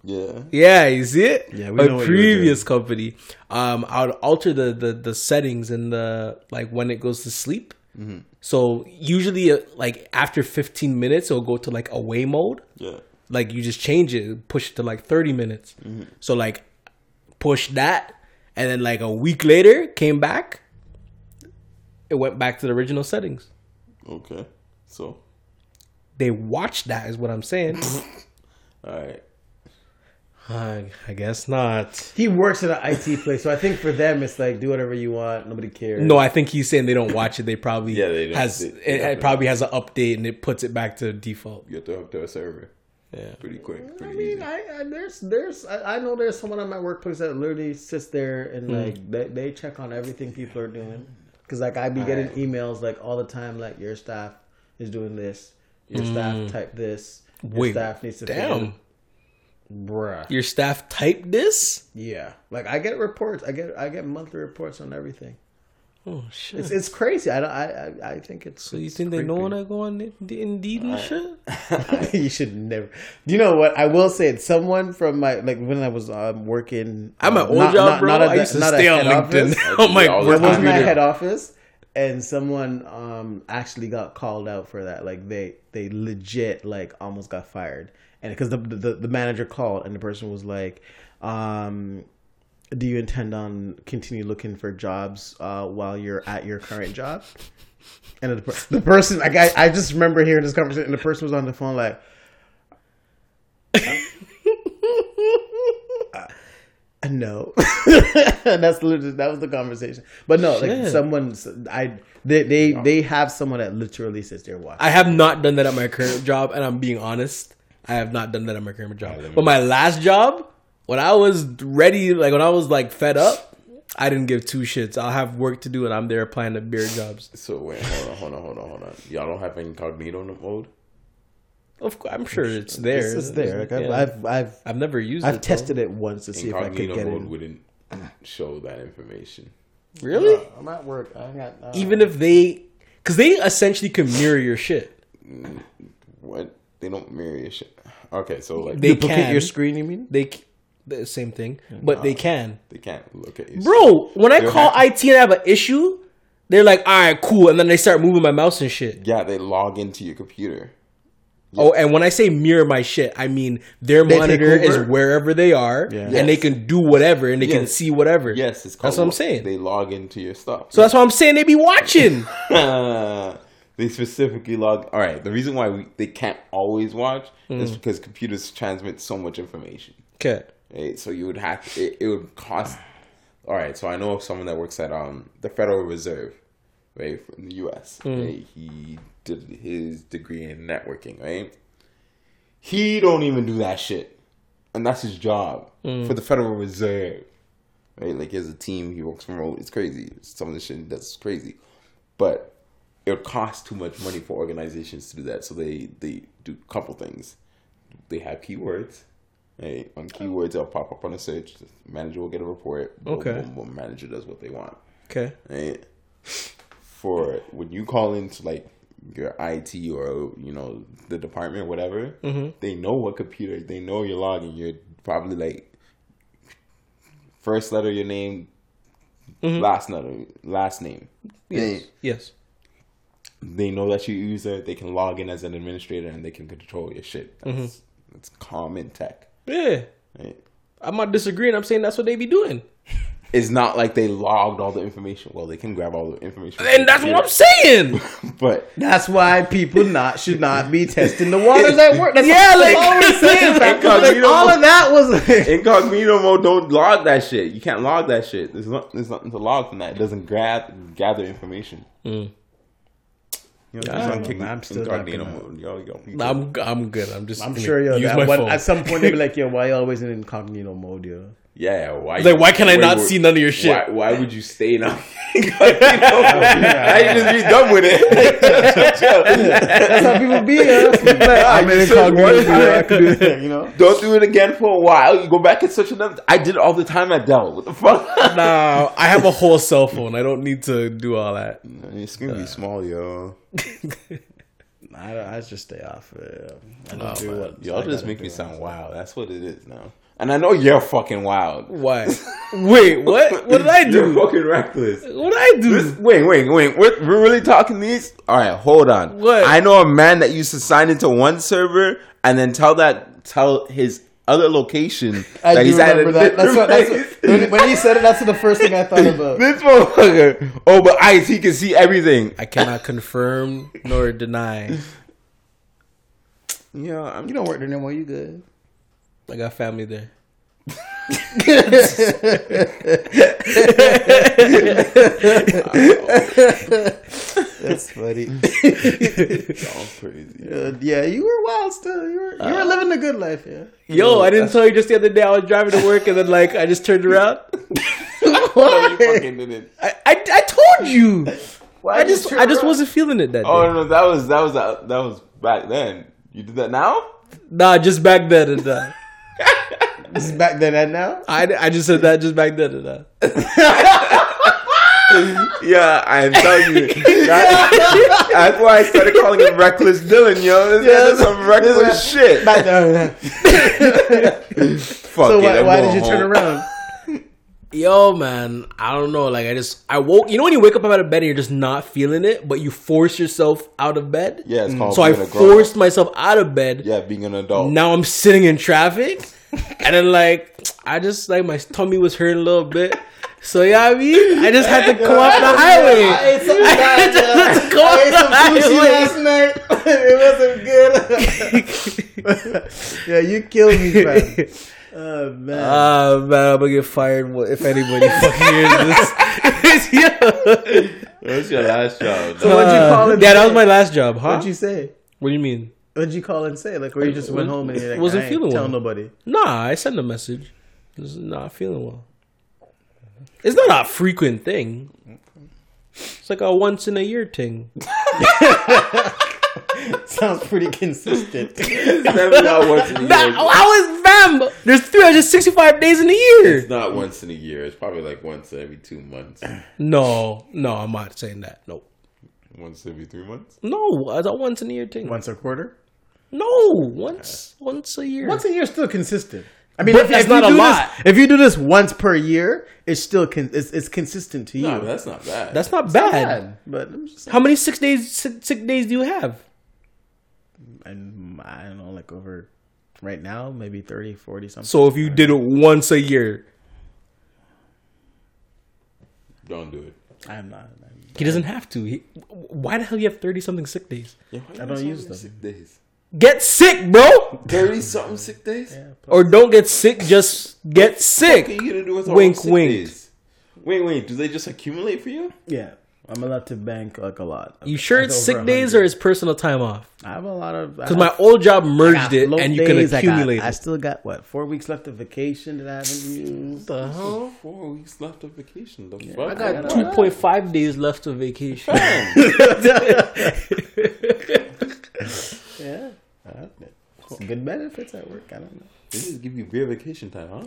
Yeah. yeah, you see it? Yeah, we my know what you were previous company. Um, I would alter the, the the settings and the like when it goes to sleep. Mm-hmm. So usually, uh, like after 15 minutes, it'll go to like away mode. Yeah. Like you just change it, push it to like 30 minutes. So like push that, and then like a week later, came back. It went back to the original settings. Okay. So. They watched that, is what I'm saying. All right. I, I guess not. he works at an IT place, so I think for them it's like do whatever you want, nobody cares. No, I think he's saying they don't watch it. They probably Yeah, they has They- it, they it definitely probably has an update and it puts it back to default. You have to hook to a server. Yeah. Pretty quick. I mean, easy. I, I there's there's I, I know there's someone at my workplace that literally sits there and hmm. like they, they check on everything people are doing because like I'd be getting Alright. emails like all the time like your staff is doing this, your hmm. staff type this, your Wait, staff needs to Damn. figure- bruh. Your staff typed this? Yeah, like I get reports, I get I get monthly reports on everything. Oh shit. It's it's crazy. I don't I I, I think it's. so you think they know when I go on In- Indeed and shit? you should never. Do you know what I will say? It's someone from my like when I was um, working. I'm uh, an old not- job, not- bro. not at I used to not stay on LinkedIn oh my god! the It work wasn't at head office, and someone um actually got called out for that. Like they they legit like almost got fired, and because the, the the manager called and the person was like, um. Do you intend on continue looking for jobs uh, while you're at your current job? And the, the person, like, I, I just remember hearing this conversation, and the person was on the phone, like, uh, no. that's literally, that was the conversation. But no, like, Shit. someone, I, they, they, they have someone that literally sits there watching. I have not done that at my current job, and I'm being honest. I have not done that at my current job. But my last job, when I was ready, like when I was like fed up, I didn't give two shits. I'll have work to do, and I'm there applying to beer jobs. So wait, hold on, hold on, hold on, hold on. Y'all don't have incognito mode? Of course, I'm sure it's there. It's just there. Like, I've, Yeah. I've, I've, I've never used it. I've it. though. tested it once to see if I could Incognito get mode it. wouldn't show that information. Really? I'm at work. I got, uh, Even if they, because they essentially can mirror your shit. What? They don't mirror your shit. Okay, so like They they, duplicate can. your screen, you mean? They, the same thing, but they uh, can. they can't look at you. Bro, when I They'll call have IT and I have an issue, they're like, "All right, cool," and then they start moving my mouse and shit. Yeah, they log into your computer. Oh, and when I say mirror my shit, I mean their take monitor is wherever they are, Yeah. and they can do whatever, and they can see whatever. Yes, it's called That's what I'm saying. They log into your stuff. So that's why I'm saying they be watching. they specifically log. All right, the reason why we, they can't always watch Mm. is because computers transmit so much information. Okay. Right? So you would have it, it would cost. All right, so I know of someone that works at um the Federal Reserve, right, in the U.S. Mm. Right? He did his degree in networking, right? He don't even do that shit, and that's his job Mm. for the Federal Reserve, right? Like he has a team, he works from remote. It's crazy. Some of the shit that's crazy, but it costs too much money for organizations to do that. So they they do a couple things. They have keywords. Right? On keywords, they'll pop up on a search. The manager will get a report. Boom, Okay. boom, boom. Manager does what they want. Okay. Right? For when you call into like your IT or you know the department, whatever, Mm-hmm. they know what computer. They know your login. You're probably like first letter of your name, last letter, last name. Mm-hmm. Yes. Yes. They know that you use it. They can log in as an administrator and they can control your shit. That's, mm-hmm. that's common tech. Yeah. Right? I'm not disagreeing. I'm saying that's what they be doing, It's not like they logged all the information. Well, they can grab all the information, and that's what I'm saying. saying. But That's why people not should not be testing the waters at work. That's Yeah, all, like- that's all we're saying. Like, all mode. of that was incognito mode don't log that shit. You can't log that shit. There's not there's nothing to log from that. It doesn't grab gather information. Mm. You know, I just don't on kick- know, man. I'm still not incognito gonna- mode. Yo, yo, I'm I'm good. I'm just. I'm sure yo, use that my one, phone. at some point they be like, yo, why you always in incognito mode, yo? Yeah, why? Like, why can I not see none of your shit? Why, why would you stay in incognito? I just be done with it. That's how people be, yo. Like, I'm in incognito one mode, I time. can do that, you know? Don't do it again for a while. You go back and search another. I did it all the time at Dell. What the fuck? Nah, I have a whole cell phone. I don't need to do all that. It's gonna be uh, small, yo. I, I just stay off it. I don't do man. what Y'all just make me sound wild. That's what it is now. And I know you're fucking wild. Why? Wait, what? What did I You're do? fucking reckless. What did I do? This- wait, wait, wait. We're, we're really talking these? All right, hold on. What? I know a man that used to sign into one server and then tell that tell his other location I that do he's at remember that. That's what, that's what, when, when he said it, that's the first thing I thought about. This motherfucker. Oh, but Ice, he can see everything. I cannot confirm nor deny. Yeah, I'm. You don't work there no more. You good? I got family there. That's funny. Y'all crazy. Uh, yeah, you were wild still. You were you were living the good life, yeah. Yo, I didn't tell you just the other day I was driving to work and then like I just turned around. No, you fucking didn't. I, I, I told you. Why I just I just wasn't feeling it that day. Oh no, that was that was that was back then. You did that now? Nah, just back then and uh, This is back then and now. I, I just said that just back then and uh. Yeah, I'm telling you. That- that's why I started calling him Reckless Dylan, yo. This Yeah, is some reckless shit. Back then. Fuck so it, why, why did you turn around? Yo, man, I don't know. Like, I just, I woke. You know when you wake up out of bed and you're just not feeling it, but you force yourself out of bed. Yeah, it's called So I being a grown-up. forced myself out of bed. Yeah, being an adult. Now I'm sitting in traffic, and then like I just like my tummy was hurting a little bit. So yeah, I mean, I just had to go off the highway. I ate something I bad, just yeah. had to come I off the some sushi highway. last night. it wasn't good. yeah, you killed me, man. Oh man. Ah man, I'm gonna get fired if anybody fucking hears this. yeah. What's your last job? So what'd you call it? Yeah, that was my last job, huh? What'd you say? what do you mean? What'd you call and say? Like, where you just went home and you're like, Wasn't I ain't feeling tell well. nobody. Nah, I sent a message. Just not feeling well. It's not a frequent thing. It's like a once in a year thing. Sounds pretty consistent. It's never not once in a year. Nah, how is fam? There's 365 days in a year. It's not once in a year. It's probably like once every two months. No, no, I'm not saying that. No, Once every three months. no, it's a once in a year thing. Once a quarter. No, once, once a year. Once a year is still consistent. I mean, But if, that's if not you a do lot. This, if you do this once per year, it's still con- it's, it's consistent to you. No, that's not bad. That's not It's not bad. But I'm just. How many six days sick, sick days do you have? And I don't know, like over right now, maybe 30, 40 something. So if you did it once a year, Don't do it. I'm not. I'm, he doesn't have to. He, why the hell you have thirty something sick days? Yeah, I don't use them. Sick days. Get sick, bro. Thirty something sick days. yeah, Or don't get sick. Just get sick. What are sick. you gonna do with all Wink, sick wink. days? Wait, wait. Do they just accumulate for you? yeah. I'm allowed to bank like a lot. You sure it's over sick days or it's personal time off? I have a lot of Because my old job merged it and you can I, accumulate got, I still got what four weeks left of vacation that I haven't used. the hell? Four weeks left of vacation. The I fuck? got two point five days left of vacation. Yeah, some good benefits at work. I don't know. They just give you real vacation time, huh?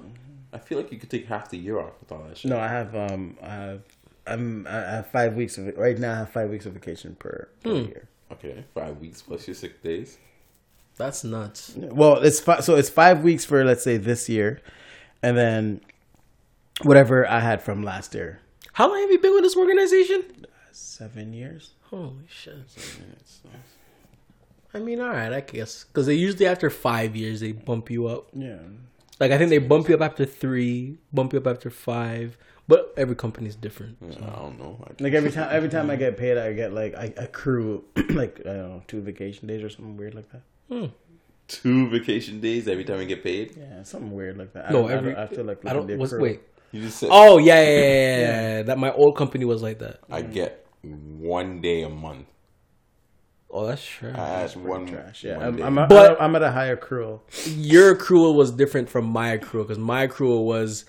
I feel like you could take half the year off with all that shit. No, I have um, I have I'm I have five weeks of it right now. I have five weeks of vacation per, per Hmm. year. Okay, five weeks plus your sick days. That's nuts. Well, it's fi- so it's five weeks for let's say this year, and then whatever I had from last year. How long have you been with this organization? Seven years. Holy shit. I mean, all right, I guess. Because they usually, after five years, they bump you up. Yeah. Like, I think they bump you up after three, bump you up after five. But every company is different. I don't know. I, Like every time, every time I get paid, I get like I accrue like I don't know two vacation days or something weird like that. Hmm. two vacation days every time you get paid. Yeah, something weird like that. I No, don't- I every. don't- I have to like. I don't. the What's, wait. You just said Oh, yeah, yeah, yeah, yeah, yeah. That my old company was like that. I mm. get one day a month. Oh, that's true. I add one. Trash. Yeah, one I'm, day. I'm, But- I'm at a high accrual. your accrual was different from my accrual because my accrual was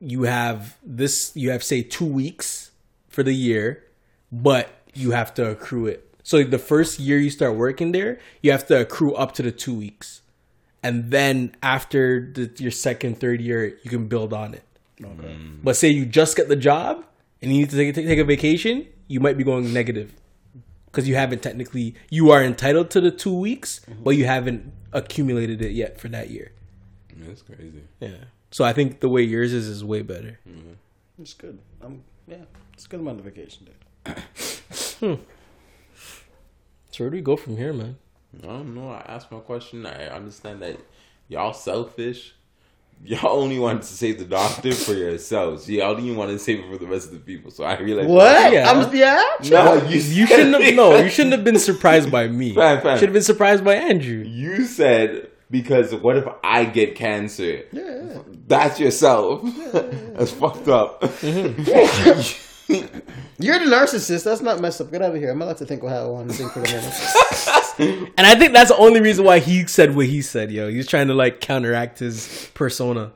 you have this you have say two weeks for the year but you have to accrue it. So the first year you start working there you have to accrue up to the two weeks. And then after the, your second third year you can build on it. Okay. Mm. but say you just get the job and you need to take, take a vacation you might be going negative. Because you haven't technically you are entitled to the two weeks mm-hmm. but you haven't accumulated it yet for that year. That's crazy. yeah. So I think the way yours is is way better. Mm-hmm. It's good. I'm yeah. It's a good amount of vacation day. Hmm. So where do we go from here, man? I don't know. I asked my question. I understand that y'all selfish. Y'all only wanted to save the doctor for yourselves. Y'all didn't want to save it for the rest of the people. So I realize What? Yeah. I'm yeah. No, you, You shouldn't have. No, you shouldn't have been surprised by me. Fine, fine. Should have been surprised by Andrew. You said because what if I get cancer? Yeah. That's yourself. That's fucked up. Mm-hmm. You're the narcissist. That's not messed up. Get out of here. I'm allowed to think what I want to think for the minute. And I think that's the only reason why he said what he said, yo. He's trying to like counteract his persona.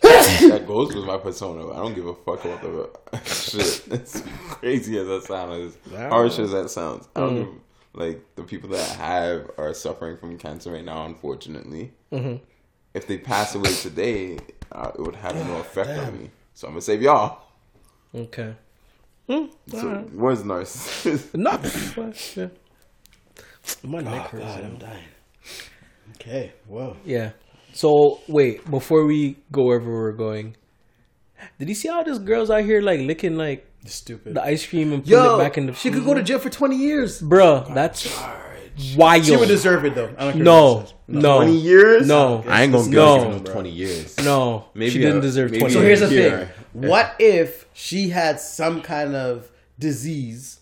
that goes with my persona. I don't give a fuck about the shit. As crazy as that sounds, as harsh as that sounds. I don't mm. give, like the people that have are suffering from cancer right now. Unfortunately, if they pass away today, uh, it would have no effect on me. So I'm gonna save y'all. Okay. So where's narcissist? No. yeah. My neck hurts. I'm dying. Okay. Whoa. Yeah. So wait, before we go wherever we're going, Did you see all these girls out here like licking like Stupid. the ice cream and putting Yo, it back in the she could go to jail for twenty years. Bro, that's wild. She would deserve it though. I don't care no, what no, 20 years? No, I ain't gonna No. give her no 20 years. no. Maybe she didn't a- deserve maybe twenty. So a here's the year. thing: What if she had some kind of disease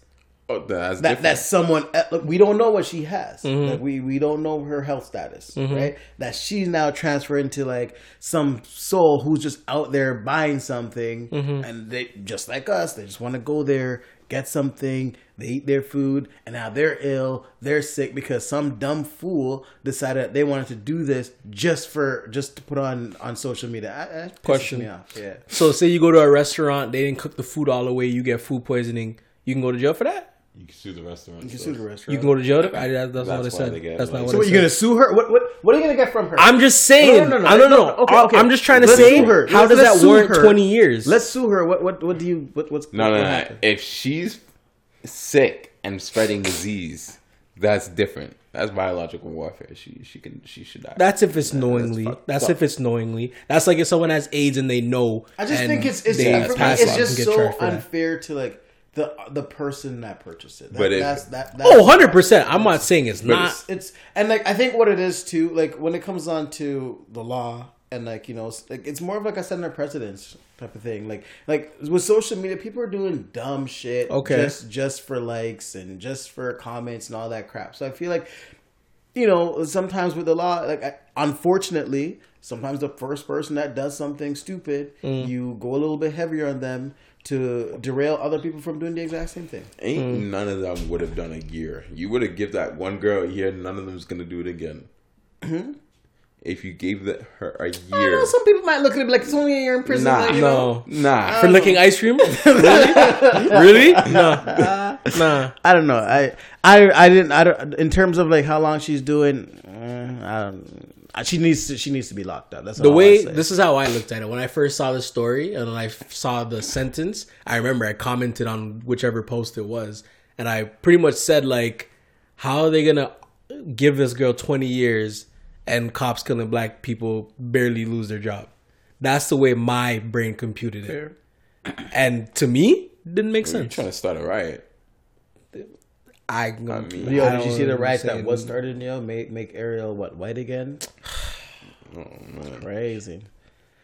Oh, that's that different. that someone look, we don't know what she has. Mm-hmm. Like we we don't know her health status, right? That she's now transferred into like some soul who's just out there buying something, Mm-hmm. and they just like us, they just want to go there, get something, they eat their food, and now they're ill, they're sick because some dumb fool decided that they wanted to do this just for just to put on on social media. That Question. me off. Yeah. So say you go to a restaurant, they didn't cook the food all the way, you get food poisoning. You can go to jail for that. You can sue the restaurant. You so- sue the restaurant. You can go to jail. I, that, that's, not what That's it why said. they get, That's not what So it what, you said. gonna sue her? What what what are you gonna get from her? I'm just saying. No, no, no, I don't no, know. no, okay, okay. I'm just trying to Let's say. her. How Let's- does let's that sue warrant her. 20 years? Let's sue her. What what what do you what, what's No, what no, no. happened? If she's sick and spreading disease, that's different. That's biological warfare. She she can she should die. That's if it's knowingly. fucked That's, up. if it's knowingly. That's like if someone has AIDS and they know. I just think it's it's, they for me, pass it's just so charged for that. unfair to like the the person that purchased it. That, But if- that's that. That's, Oh, 100 percent. I'm not saying it's not. It's, it's and like I think what it is too. Like when it comes on to the law and like you know, it's, like it's more of like a setting a precedence type of thing. Like like with social media, people are doing dumb shit. Okay. just just for likes and just for comments and all that crap. So I feel like you know, sometimes with the law, like I, unfortunately, sometimes the first person that does something stupid, Mm. you go a little bit heavier on them to derail other people from doing the exact same thing. Ain't Mm. none of them would have done a year. You would have give that one girl a year. None of them's gonna do it again. If you gave that her a I year, know some people might look at it like it's only a year in prison. Nah. like, you know? No. nah. For licking ice cream? really? really? No. Nah. I don't know. I I I didn't. I don't. In terms of like how long she's doing, uh, I don't. She needs to. She needs to be locked up. That's The way I this is how I looked at it when I first saw the story and I saw the sentence. I remember I commented on whichever post it was, and I pretty much said like, "How are they gonna give this girl twenty years and cops killing black people barely lose their job?" That's the way my brain computed it, and to me, didn't make You're sense. trying to start a riot. I, I mean, Yo, I did you see the rights that understand. was started? Yo, make make Ariel what white again? oh man, Crazy.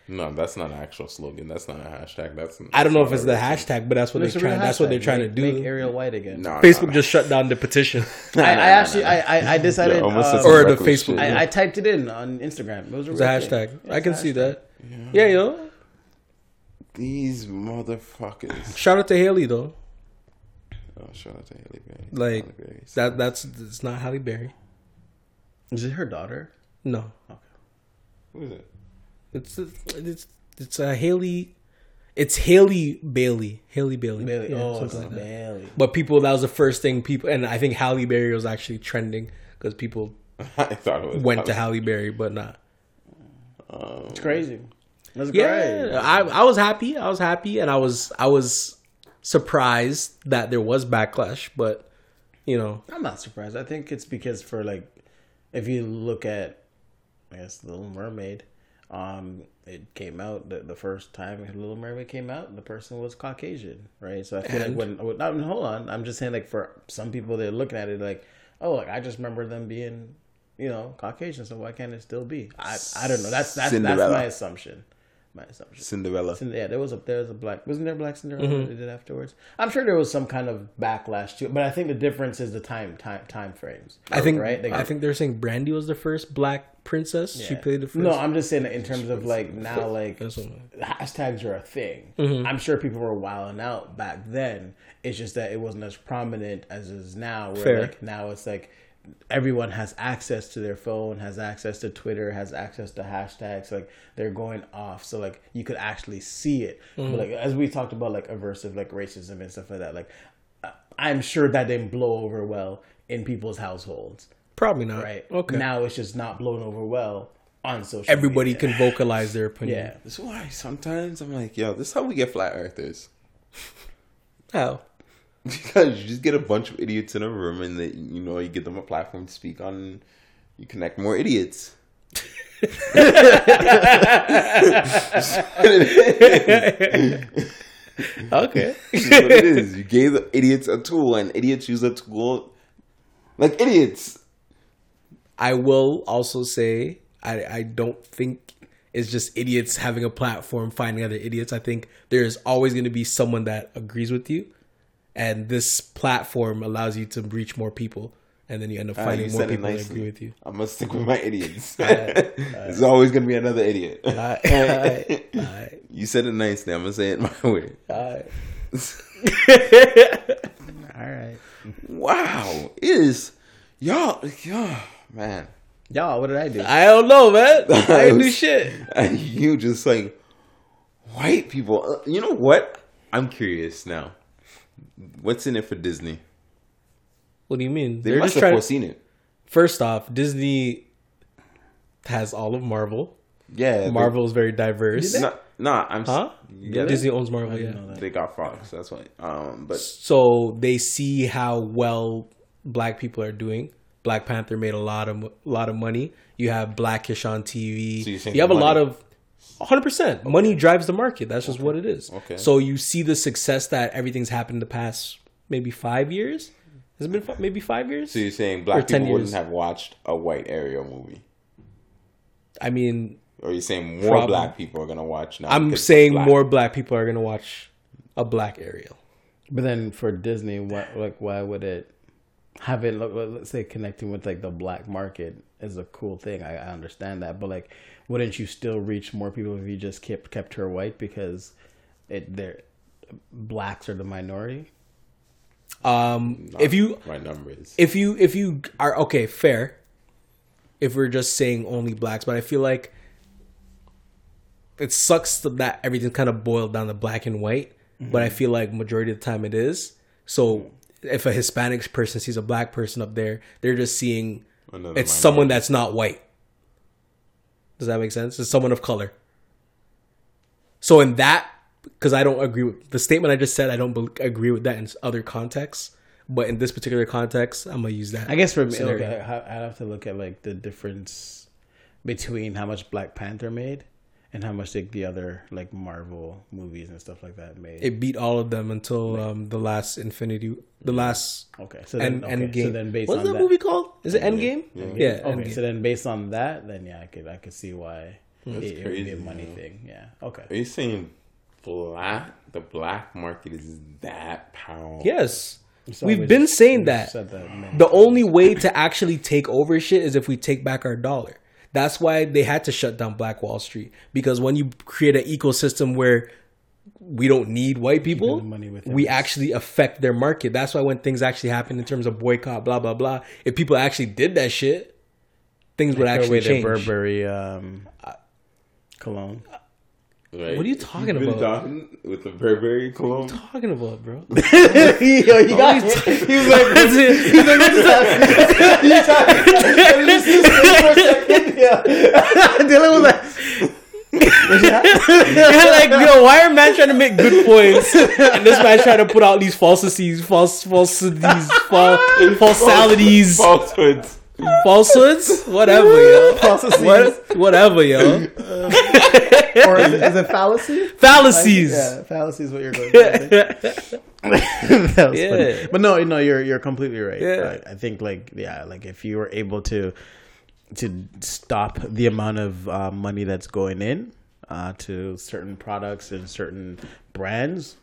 no, that's not an actual slogan. That's not a hashtag. That's I don't know if it's the a hashtag, but that's what they're trying. That's what they're hashtag. trying to do. Make Ariel white again. No, Facebook no, just shut down the petition. no. I, Nah, I actually, nah, I, I, I decided, Yeah, um, Or the Facebook- I, I typed it in on Instagram. It was a, It's a hashtag. Yeah, I can it's a see hashtag. that. Yeah, yo. These motherfuckers. Shout out to Halle though. Oh, shout out to Halle Berry. Like Halle Berry. that. That's it's not Halle Berry. Is it her daughter? No, Okay. Who is it? it's it's it's a Halle. It's Halle Bailey. Halle Bailey. Bailey. Yeah, oh, it's like that. Bailey. But people, that was the first thing people, and I think Halle Berry was actually trending because people I thought it was. went to Halle Berry, but not. It's crazy. That's Yeah, great. I I was happy. I was happy, and I was I was surprised that there was backlash, but you know, I'm not surprised. I think it's because for like, if you look at, I guess, The Little Mermaid, um, it came out the, the first time Little Mermaid came out, the person was Caucasian, right? So I feel And? like when, when no, hold on, I'm just saying like for some people they're looking at it like, oh, like I just remember them being, you know, Caucasian, so why can't it still be? I I don't know. That's that's that's my assumption. My assumption. Cinderella. Cind- Yeah, there was a there was a black wasn't there a black Cinderella Mm-hmm. that they did afterwards? I'm sure there was some kind of backlash to it, but I think the difference is the time time time frames. I think right. They- I think they're saying Brandy was the first black princess. She played the first. No, I'm just saying that in terms of like now, like hashtags are a thing. Mm-hmm. I'm sure people were wilding out back then. It's just that it wasn't as prominent as it is now. Where Fair. like now it's like everyone has access to their phone, has access to Twitter, has access to hashtags. Like they're going off, so like you could actually see it. Mm-hmm. But like as we talked about, like aversive, like racism and stuff like that. Like I- I'm sure that didn't blow over well in people's households, Probably not. right? Okay. Now it's just not blown over well on social. Everybody media. can vocalize their opinion. Yeah. That's why sometimes I'm like, yo, this is how we get flat earthers. How? Because you just get a bunch of idiots in a room and they, you know, you give them a platform to speak on, you connect more idiots. Okay. What it is. You gave the idiots a tool, and idiots use a tool like idiots. I will also say I, I don't think it's just idiots having a platform finding other idiots. I think there's always going to be someone that agrees with you, and this platform allows you to reach more people, and then you end up Ah, finding you more said it people that nicely. agree with you. I'm gonna stick with my idiots. There's always gonna be another idiot. You said it nicely. I'm gonna say it my way. alright. All right, Wow, it is y'all. Yeah, man. y'all. What did I do? I don't know, man. I ain't do shit. And you just like white people. Uh, You know what? I'm curious now. What's in it for Disney? What do you mean? They They're must just have trying. foreseen it. First off, Disney has all of Marvel. Yeah, they- Marvel is very diverse. Nah, nah, I'm. s- Huh? Yeah, Disney owns Marvel. Yeah. They got Fox. That's why. Um, but So they see how well black people are doing. Black Panther made a lot of a lot of money. You have Blackish on TV. So you're saying you have a money- lot of 100%. Money drives the market. That's just what it is. Okay. So you see the success that everything's happened in the past maybe 5 years? Has it been fi- maybe 5 years? so you're saying black 10 people wouldn't have watched a white Ariel movie, I mean, or you're saying more Probably. black people are gonna watch now? I'm saying black? more black people are going to watch a black Ariel. But then for Disney, what like why would it have it? look, Let's say connecting with like the black market is a cool thing. I, I understand that, but like, wouldn't you still reach more people if you just kept kept her white because it they're blacks are the minority? Um, if you my numbers. if you if you are okay, fair. If we're just saying only blacks, but I feel like it sucks that everything kind of boiled down to black and white. But I feel like majority of the time it is. So if a Hispanic person sees a black person up there, they're just seeing Another it's someone that's not white. Does that make sense? It's someone of color. So in that, because I don't agree with the statement I just said, I don't bel agree with that in other contexts. But in this particular context, I'm gonna use that. I guess for me, scenario. okay, I- I'd have to look at like the difference between how much Black Panther made and how much like the other like Marvel movies and stuff like that made. it beat all of them until um, the last Infinity, the last okay, so then end, okay, Endgame. so then based What's on that, that, movie called? Is it Endgame? Yeah. Yeah. Okay, Endgame. so then based on that, then yeah, I could I could see why it, it would be a money man. thing. Yeah. Okay. Are you saying black? The black market is that powerful? yes, So we've been just- saying we that. that The only way to actually take over shit is if we take back our dollar. That's why they had to shut down Black Wall Street because when you create an ecosystem where we don't need white people, we actually affect their market. That's why when things actually happen in terms of boycott, blah blah blah, if people actually did that shit, things would actually change. Burberry um, cologne. Right? What are you talking You've been about? talking with the Burberry cologne. What are you talking about, bro? Yo, you got He was like, he's like, what's that? You talking? Let's just stay for a second. Yeah. Dylan was like, You're like, yo, why are man trying to make good points and this man trying to put out these falsities, false, falsities, false, falsalities, Falsehoods. Falsehoods, whatever, yo, Falsities. What, whatever, yo, or is, is it fallacy? fallacies. Yeah, fallacy is what you're going to that was Yeah. funny. But no, no, you're you're completely right. Yeah. Right. I think like yeah, like if you were able to to stop the amount of uh, money that's going in uh, to certain products and certain brands,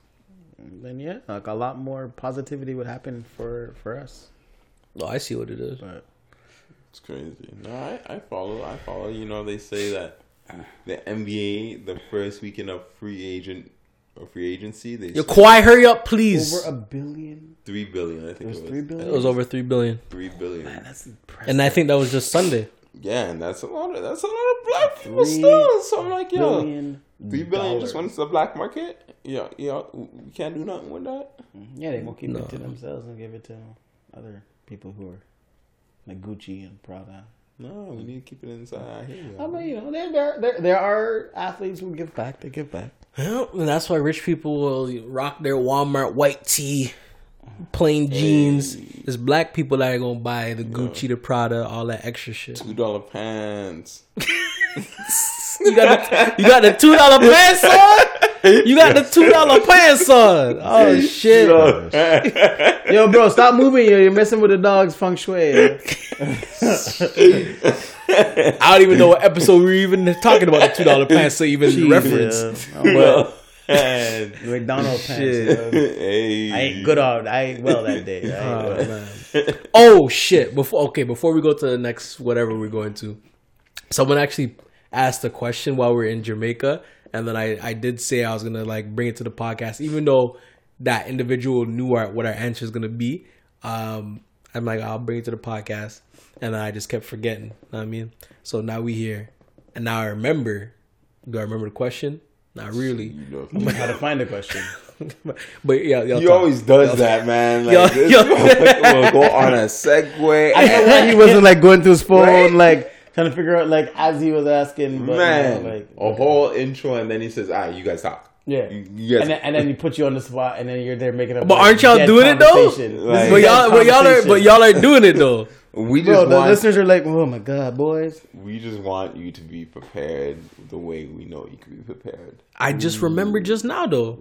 then yeah, like a lot more positivity would happen for for us. Oh, I see what it is. But It's crazy. No, I, I follow. I follow. You know, they say that the NBA, the first weekend of free agent or free agency, they Yo, Kawhi, hurry up, please. over a billion. three billion. I think It was it was three billion. It was over three billion, three billion. That's impressive. and I think that was just Sunday. Yeah, and that's a lot. Of, that's a lot of black people Three still. So I'm like, yo, billion three billion just went to the black market. Yeah, yeah, we can't do nothing with that. Mm-hmm. Yeah, they won't keep No. it to themselves and give it to other people who are like Gucci and Prada. No, we need to keep it inside. I hear you. I mean, you know, there, there, there, there are athletes who give back. They give back. Well, and that's why rich people will rock their Walmart white tee, plain jeans. There's black people that are gonna buy the Gucci, the Prada, all that extra shit. Two dollar pants. you got the, you got the two dollar pants son. You got the two dollar pants son. Oh shit. Yo, bro, stop moving. Yo, you're messing with the dog's feng shui. I don't even know what episode we are even talking about the two dollar pants So even reference. Yeah. Well, McDonald pants. yo. hey. I ain't good on. I ain't well that day. Oh, well. oh shit! Before okay, before we go to the next whatever we're going to, someone actually asked a question while we are in Jamaica, and then I I did say I was gonna like bring it to the podcast, even though that individual knew our, what our answer is gonna be. Um, I'm like I'll bring it to the podcast, and then I just kept forgetting. Know what I mean, so now we here, and now I remember. Do I remember the question? Not really, You, know, I'm like, How to find the question? but yeah, y'all talk. always does that, man. Like, Yo- this yo- will go on a segue. I know why he wasn't like going through his phone, Right? like trying to figure out like as he was asking. But, man, you know, like a whole intro, and then he says, "Ah, you guys talk." yeah. You, you and then, and then he put you on the spot, and then you're there making up. But like, aren't y'all doing it, though? conversation. This is Like- but y'all, but y'all are, but y'all are doing it though. we just Bro, the listeners are like, "Oh my god, boys!" we just want you to be prepared the way we know you can be prepared. I just remember just now though.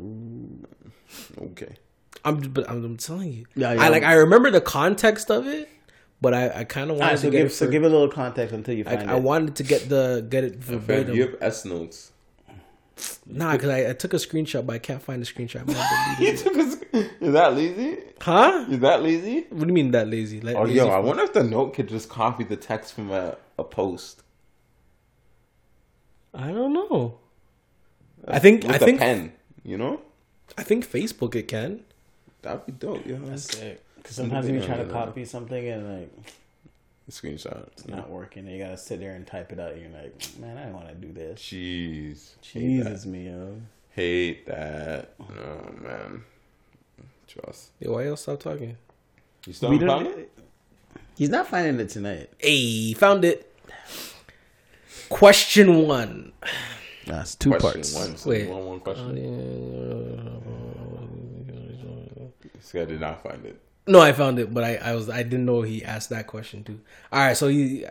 Okay. I'm but I'm, I'm telling you. Yeah, I like I remember the context of it, but I, I kind of wanted Alright, so to get give it so give a little context until you I, find I it. wanted to get the get it Fam, verbatim. you have S notes. Nah, because I, I took a screenshot, but I can't find the screenshot. I might have You took a, is that lazy? huh? Is that lazy? What do you mean that lazy? Like, Oh, lazy yo, I for- wonder if the note could just copy the text from a, a post. I don't know. I think With I a think pen, you know? I think Facebook it can. That'd be dope, yo. That's sick. Because sometimes you try to Yeah. copy something and like Screenshot. it's not working, and you gotta sit there and type it out. And you're like, man, I don't want to do this. Jeez. Hate Jesus me, yo. Hate that. Oh, man. Trust. Yeah, why y'all stop talking? You still We haven't found it? He's not finding it tonight. Hey, found it. Question one. That's two Question parts. one. So Wait. you want one question? Oh, this guy did not find it. No, I found it, but I, I was I didn't know he asked that question too. All right, so you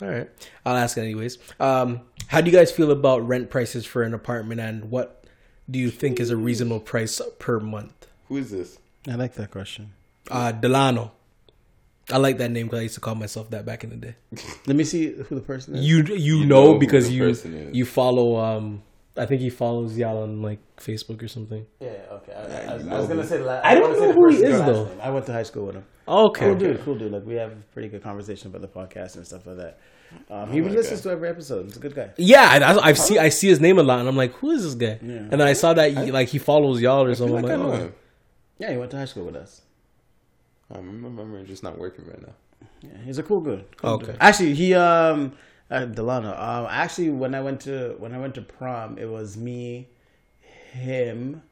all right? I'll ask it anyways. Um, how do you guys feel about rent prices for an apartment, and what do you think is a reasonable price per month? Who is this? I like that question. Uh, Delano. I like that name because I used to call myself that back in the day. Let me see who the person is. You you, You know, know because you you follow um I think he follows y'all on like Facebook or something. yeah, okay. I, Yeah, I, was, I was gonna say the last. I don't know who he is, though. I went to high school with him. Okay. Cool dude, cool dude. Like we have a pretty good conversation about the podcast and stuff like that. Um, he like listens that. to every episode. He's a good guy. Yeah, I, I've see I see his name a lot, and I'm like, who is this guy? Yeah. And then I saw that he, like he follows y'all or I feel something. like I I'm know like, oh. him. Yeah, he went to high school with us. I'm remembering just not working right now. Yeah, he's a cool dude. Cool Okay. dude. Actually, he um, uh, Delano. Um, actually, when I went to when I went to prom, it was me, him,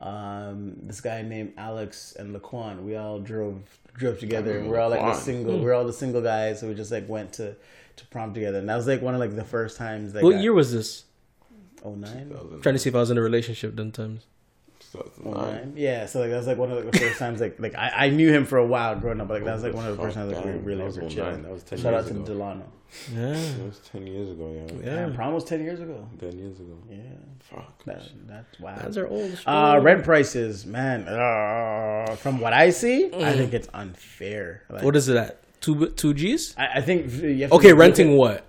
um, this guy named Alex and Laquan. We all drove drove together. and We're all like the Laquan. single. We're all the single guys. So we just like went to to prom together, and that was like one of like the first times. Like what year was this? Oh nine. trying to see if I was in a relationship then times. 2009. Nine? Yeah, so like that was like one of the first times like like I, I knew him for a while growing up, but like that was like one of the first times like we really that was were 09. chilling. That was 10 Shout out years to ago. Delano. Yeah. That was 10 years ago, yeah. Yeah. Yeah, prom was ten years ago. 10 years ago. Yeah, Fuck. that, that's wow. That's our old. Uh, rent prices, man. Uh, from what I see, I think it's unfair. Like, What is it at? Two two G's? I, I think you have Okay, look renting what?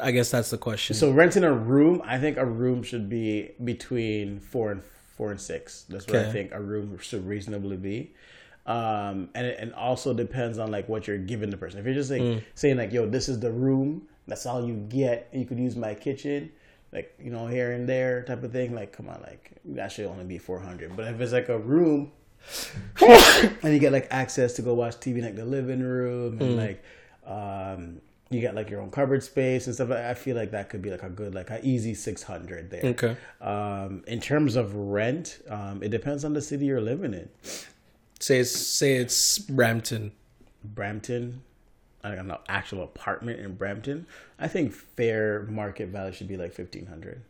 I guess that's the question. So renting a room, I think a room should be between four and four and six. That's what I think a room should reasonably be. Um, and it and also depends on like what you're giving the person. If you're just like Mm. saying like, "Yo, this is the room. That's all you get. You could use my kitchen." Like you know, here and there type of thing. Like, come on, like that should only be four hundred. But if it's like a room, and you get like access to go watch TV in like the living room Mm. and like um you get like your own cupboard space and stuff. I feel like that could be like a good like a easy six hundred there. Okay. Um, in terms of rent, um, it depends on the city you're living in. Say it's say it's Brampton. Brampton, I don't know, actual apartment in Brampton. I think fair market value should be like fifteen hundred.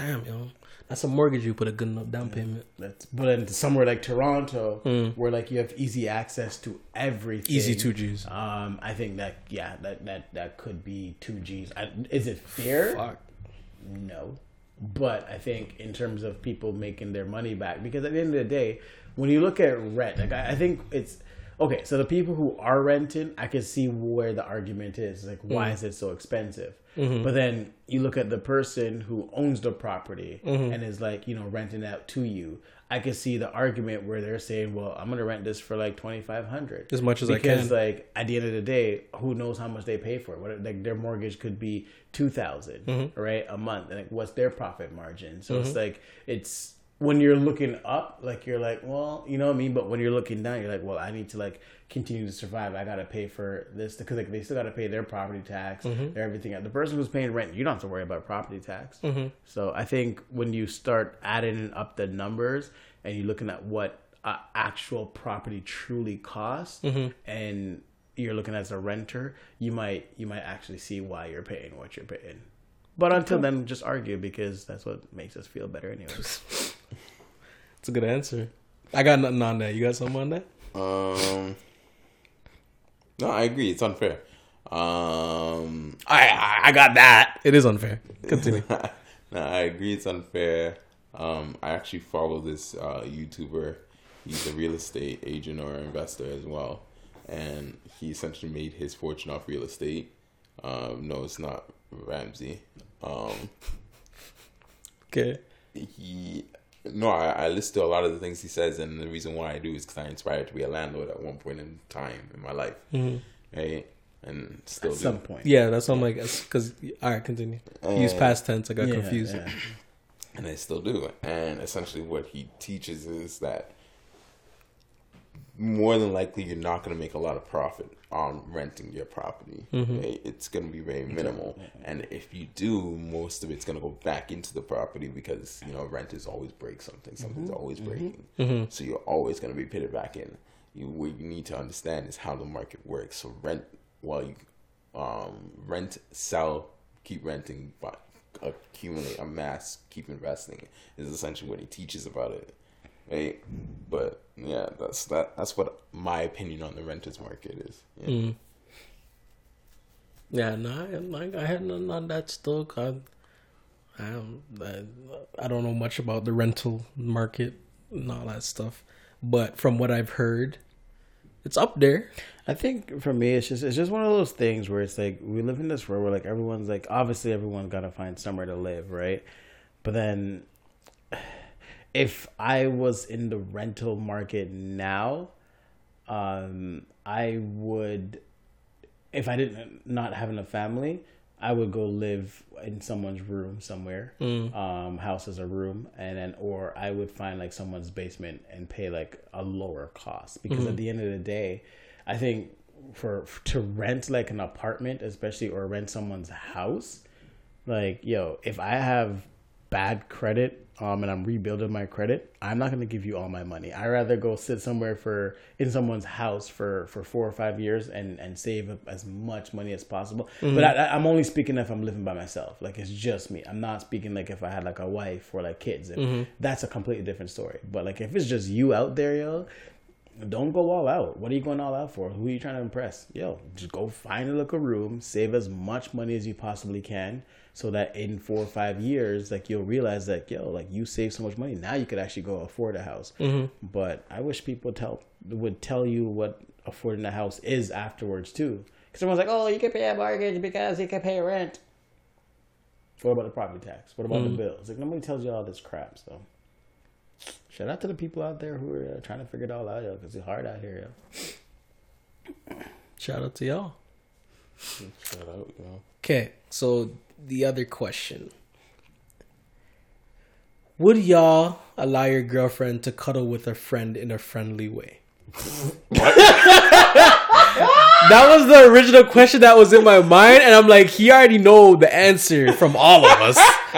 Damn, yo. That's a mortgage. You put a good enough down payment. That's but in somewhere like Toronto, where like you have easy access to everything, Easy two Gs. Um, I think that yeah, that that that could be two Gs. I, is it fair? Fuck. No, but I think in terms of people making their money back, because at the end of the day, when you look at rent, like I, I think it's okay. So the people who are renting, I can see where the argument is. Like, why mm. is it so expensive? Mm-hmm. But then you look at the person who owns the property mm-hmm. and is like, you know, renting out to you. I can see the argument where they're saying, "Well, I'm gonna rent this for like twenty five hundred As much as I can." because like at the end of the day, who knows how much they pay for it? What like their mortgage could be two mm-hmm. right a month, and like what's their profit margin? So it's like it's when you're looking up, like you're like, well, you know what I mean. But when you're looking down, you're like, well, I need to like continue to survive. I gotta pay for this because like they still gotta pay their property tax, their everything. The person who's paying rent, you don't have to worry about property tax. So I think when you start adding up the numbers and you're looking at what uh, actual property truly costs, and you're looking as a renter, you might you might actually see why you're paying what you're paying. But until then, just argue because that's what makes us feel better, anyways. It's a good answer. I got nothing on that. You got something on that? Um, no, I agree. It's unfair. Um, I I, I got that. It is unfair. Continue. no, I agree. It's unfair. Um, I actually follow this uh, YouTuber. He's a real estate agent or investor as well, and he essentially made his fortune off real estate. Um, no, it's not Ramsey. Um, okay. he no I, I listen to a lot of the things he says and the reason why i do is because i inspired to be a landlord at one point in time in my life right and still At do. some point, Yeah, that's what I'm like. Because all right, continue. Use past tense. I got Yeah, confused. yeah. and I still do. And essentially, what he teaches is that more than likely you're not going to make a lot of profit on renting your property. Mm-hmm. okay? It's going to be very minimal, and if you do, most of it's going to go back into the property because you know renters always break something. Mm-hmm. Something's always mm-hmm. breaking, so you're always going to be pitted back in. You what you need to understand is how the market works. So rent while you um, rent, sell, keep renting, but accumulate, amass, keep investing is essentially what he teaches about it. Right? But yeah, that's that. That's what my opinion on the renters market is. Yeah. Hmm. Yeah, no, I, I, I had nothing on that still. I, I, don't- I, I don't know much about the rental market and all that stuff, but from what I've heard, it's up there. I think for me, it's just it's just one of those things where it's like we live in this world where like everyone's like obviously everyone's got to find somewhere to live, right? But then, if I was in the rental market now, um, I would, if I didn't not having a family, I would go live in someone's room somewhere, um, house as a room, and then or I would find like someone's basement and pay like a lower cost. Because at the end of the day, I think for to rent like an apartment, especially or rent someone's house, like yo, if I have bad credit um and I'm rebuilding my credit, I'm not gonna give you all my money. I rather go sit somewhere for in someone's house for for four or five years and and save up as much money as possible. But I, I'm only speaking if I'm living by myself. Like it's just me. I'm not speaking like if I had like a wife or like kids. And That's a completely different story. But like if it's just you out there, yo, don't go all out. What are you going all out for? Who are you trying to impress? Yo, just go find a little room, save as much money as you possibly can, so that in four or five years, like you'll realize that yo, like you save so much money. Now you could actually go afford a house. But I wish people tell would tell you what affording a house is afterwards too. Because everyone's like, oh, you can pay a mortgage because you can pay rent. What about the property tax? What about the bills? Like nobody tells you all this crap. So. Shout out to the people out there who are uh, trying to figure it all out, yo, because it's hard out here, yo. Shout out to y'all. Shout out, know. Okay, so the other question. Would y'all allow your girlfriend to cuddle with a friend in a friendly way? that was the original question that was in my mind, and I'm like, he already know the answer from all of us.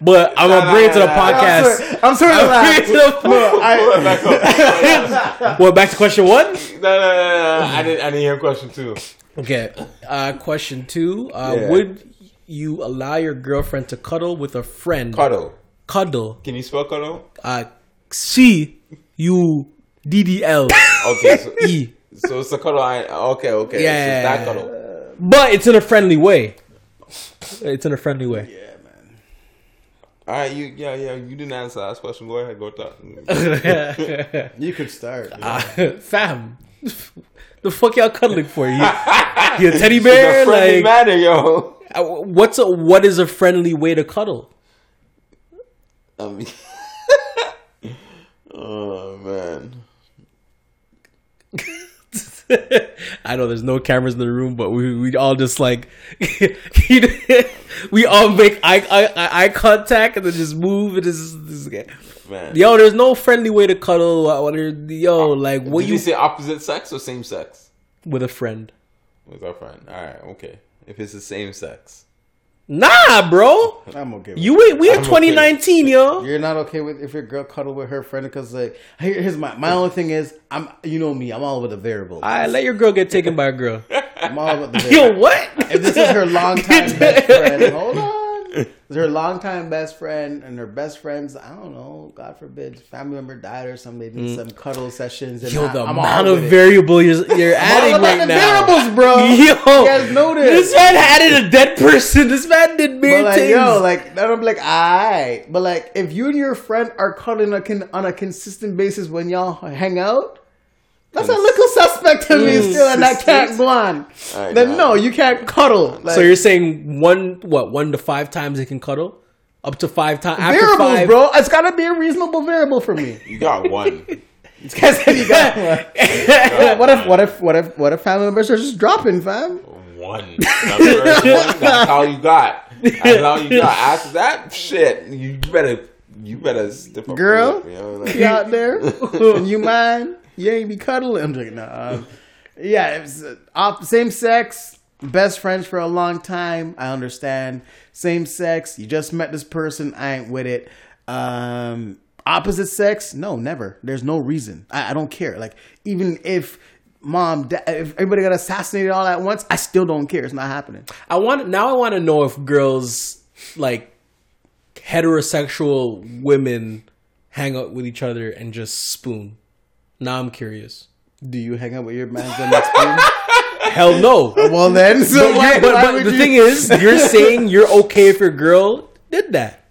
but I'm gonna bring it to the podcast. I'm sorry to Bring it to the- well, back to question one. No, no, no, no, no. I didn't. I didn't hear question two. Okay. Uh, question two. Uh, Yeah. Would you allow your girlfriend to cuddle with a friend. Cuddle. Cuddle. Can you spell cuddle? Uh, C U D D L Okay. So, E. so it's a cuddle. I, okay. Okay. Yeah. So it's that cuddle. But it's in a friendly way. It's in a friendly way. Yeah, man. All right. You. Yeah. Yeah. You didn't answer the last question. Go ahead. Go talk. You could start. Fam, the fuck y'all cuddling for? You, you a teddy bear? A Like, manner, yo. uh, what's a what is a friendly way to cuddle? I mean. oh man. I know there's no cameras in the room, but we we all just like we all make eye, eye eye contact and then just move and just, just Man. yo. There's no friendly way to cuddle. uh, you're, yo, like what Did you you say opposite sex or same sex? with a friend? With our friend. All right. Okay. If it's the same sex. Nah, bro. I'm okay. With You ain't. We in I'm okay. 2019, yo. You're not okay with if your girl cuddle with her friend because like here- here's my my only thing is I'm you know me I'm all about the variables. I let your girl get taken by a girl. I'm all about the Yo, what? if this is her longtime best friend, hold on. Her longtime best friend and her best friends. I don't know. God forbid, family member died or something. They did some cuddle sessions. And Mm. Yo, I, the I'm amount of variable you're, you're all adding about right the now. variables, bro. Yo, you guys know This man added a dead person. This man did weird like, things. yo, like, I'm like, alright. But like, if you and your friend are cuddling on a consistent basis when y'all hang out, that's a little suspect to me mm. still, and that can't go on. Then no, you can't cuddle. Like, so you're saying one, what, one to five times it can cuddle? Up to five times? After variables, five, bro. It's gotta be a reasonable variable for me. You got one. It's 'cause you got one. what if, what if, what if, what if family members are just dropping, fam? one. That's, one. That's all you got. That's all you got. After that, shit. You better. You better step up. Girl, you know, like- You out there, and you mind? You ain't be cuddling. I'm like, nah. Um, yeah, it's uh, same sex, best friends for a long time. I understand. Same sex, you just met this person. I ain't with it. Um, opposite sex, no, never. There's no reason. I, I don't care. Like even if mom, da- if everybody got assassinated all at once, I still don't care. It's not happening. I want now. I want to know if girls like heterosexual women hang out with each other and just spoon. Now I'm curious. Do you hang out with your man's on next spoon? Hell no. Well then, so but why, but, why but would the you- thing is, you're saying you're okay if your girl did that.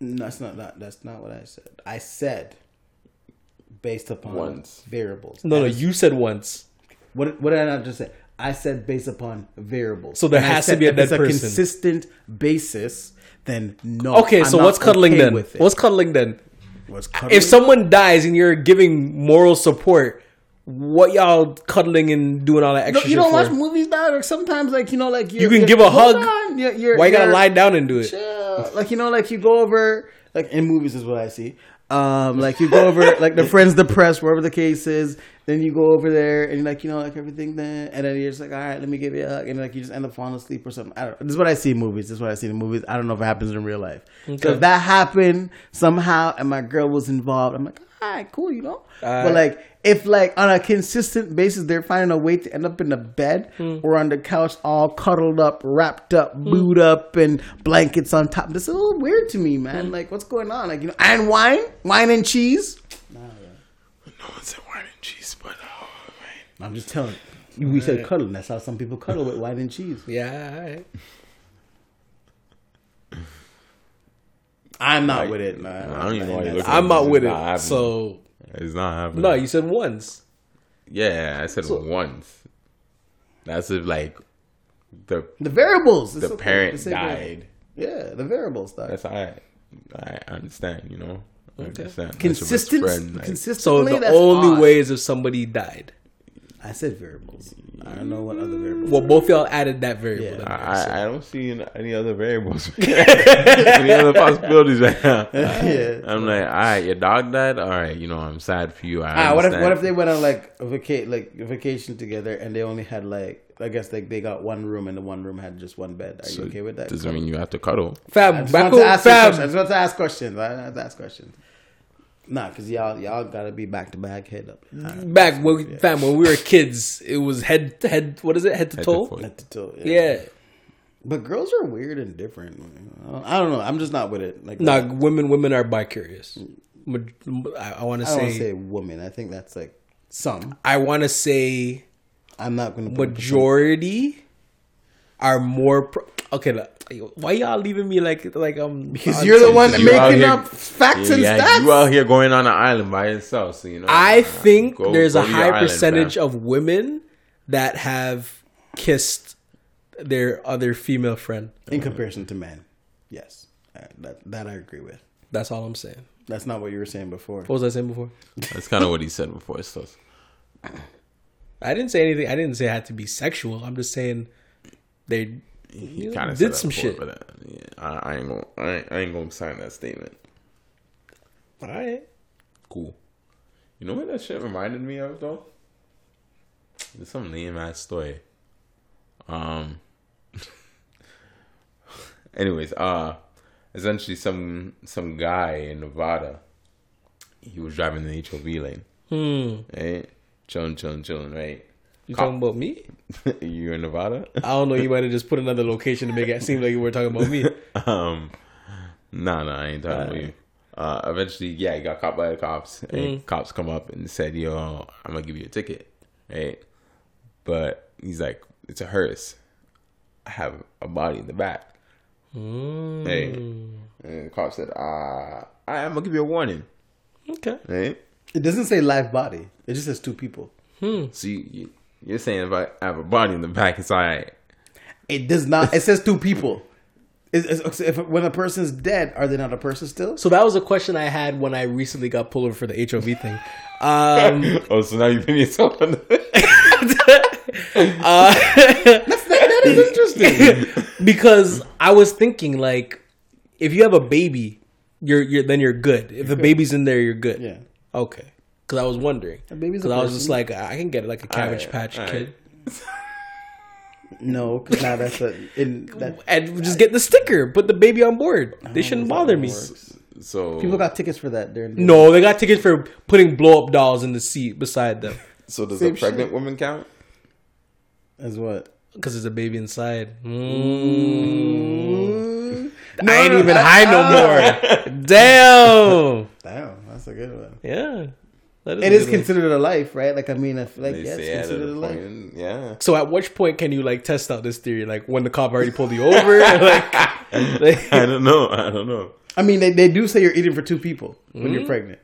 No, that's not, not that's not what I said. I said based upon Once. variables. No, no, you said once. What what did I not just say? I said based upon variables. So there And has to be a if it's dead a consistent basis. Then no. Okay, I'm so not what's cuddling okay then? with it. What's cuddling then? What's cuddling? If someone dies and you're giving moral support, what y'all cuddling and doing all that No, extra you don't for? watch movies, dog. Like sometimes, like you know, like you're, You can you're- give a hug. on, you're- you're- Why you gotta lie down and do it? chill. Like you know, like you go over like in movies is what I see. Um, like you go over like the friends depressed, wherever the case is. Then you go over there and you're like you know like everything then, and then you're just like, all right, let me give you a hug, and like you just end up falling asleep or something. I don't. This is what I see in movies. This is what I see in movies. I don't know if it happens in real life. So if that happened somehow and my girl was involved, I'm like, all right, cool, you know. Alright. But like if like on a consistent basis they're finding a way to end up in the bed Hmm. or on the couch all cuddled up, wrapped up, hmm. booed up and blankets on top. This is a little weird to me, man. Hmm. Like what's going on? Like, you know, and wine? Wine and cheese? No one said wine and cheese, but uh, oh, man. I'm just telling you. We said cuddling. That's how some people cuddle with wine and cheese. Yeah, all right. I'm not with it, man. I don't even know why you're looking I'm not with it. not. So It's not happening. no, you said once. Yeah, I said once. That's if like the The variables. The okay parent to died. variables. Yeah, the variables stuff. That's all right. I understand, you know. I understand. That's Consistent, friend, like- So the that's only odd. way is if somebody died. I said variables. I don't know what other variables. Well, both y'all added that variable. Yeah. then. I, I don't see any- any other variables, any other possibilities right now. yeah. I'm like, all right, your dog died. All right, you know, I'm sad for you. I Ah, what if what if they went on like a vaca- like a vacation together and they only had like I guess like they got one room and the one room had just one bed. Are you okay with that? Doesn't mean you have to cuddle. Fab, I Fam, just back want to ask you questions. I fam. just want to ask questions. I have to ask questions. Nah, cause y'all y'all gotta be back to back, head up, Back when we, fam when we were kids, it was head to head. What is it? Head to Head toe. foot. head to toe. Yeah. But girls are weird and different. I don't know. I'm just not with it. Like Nah, that. women women are bi curious. I, I want to I want say, to say woman. I think that's like some. I want to say I'm not going to majority are more. Pro- okay, look, why y'all leaving me like like um? because on you're the one You out making here- up facts and yeah, stats. you out here going on an island by yourself, so you know. I uh, think go- there's go a high island, percentage fam. of women that have kissed their other female friend. in comparison to men. Yes, Uh, that that I agree with. That's all I'm saying. That's not what you were saying before. What was I saying before? That's kind of what he said before. So I didn't say anything. I didn't say it had to be sexual. I'm just saying they he kind of did some shit. But uh, yeah, I, I ain't gonna, I ain't, I ain't gonna sign that statement. All right. Cool. You know what that shit reminded me of though? It's some lame ass story. Um. anyways, uh, essentially some some guy in Nevada, he was driving the HOV lane, Hmm. right? Chilling, chilling, chilling, right? You Cop- talking about me? you in Nevada? I don't know. You might have just put another location to make it seem like you were talking about me. um, nah, nah, I ain't talking about you. Uh, eventually, yeah, he got caught by the cops. And cops come up and said, "Yo, I'm gonna give you a ticket." Right? But he's like, "It's a hearse. I have a body in the back." Hey, and the cop said, "Ah, I'm gonna give you a warning." Okay. Right? It doesn't say live body. It just says two people. So you, you, you're saying if I have a body in the back, it's all right. It does not. It says two people. Is, is- if when a person's dead, are they not a person still? So that was a question I had when I recently got pulled over for the HOV thing. Um, Oh, so now you put yourself on the. that is interesting. because I was thinking like, if you have a baby, you're you're then you're good. If the baby's in there, you're good. yeah. Okay. Because I was wondering. Because I was just like, I can get like a Cabbage Alright, Patch alright. kid No, because now that's a in that and just get the sticker. Put the baby on board. They shouldn't bother me. So people got tickets for that. During No, they got tickets for putting blow up dolls in the seat beside them So does Same a pregnant woman count? as what? because there's a baby inside. Mm. I ain't even high no more. Damn. Damn, that's a good one. Yeah. That It a is good one. considered a life, right? Like I mean, I feel like They yeah, it's considered a a life. point, yeah. So at which point can you like test out this theory? Like when the cop already pulled you over? like, like- I don't know. I don't know. I mean, they, they do say you're eating for two people when Mm-hmm. you're pregnant.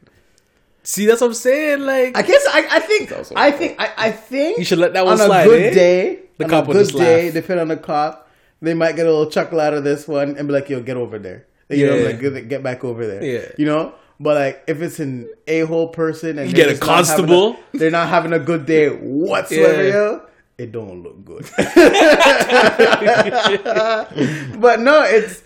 see, that's what I'm saying. Like I guess I, I think I think I, I think You should let that one on slide, a good eh? day. The on cop a would good just day, laugh. depending on the cop, they might get a little chuckle out of this one and be like, "Yo, get over there." You know, like get, get back over there. Yeah. you know. But like, if it's an a hole person and You get a just not constable? they're not having a good day whatsoever. Yeah. Yo, it don't look good. but no, it's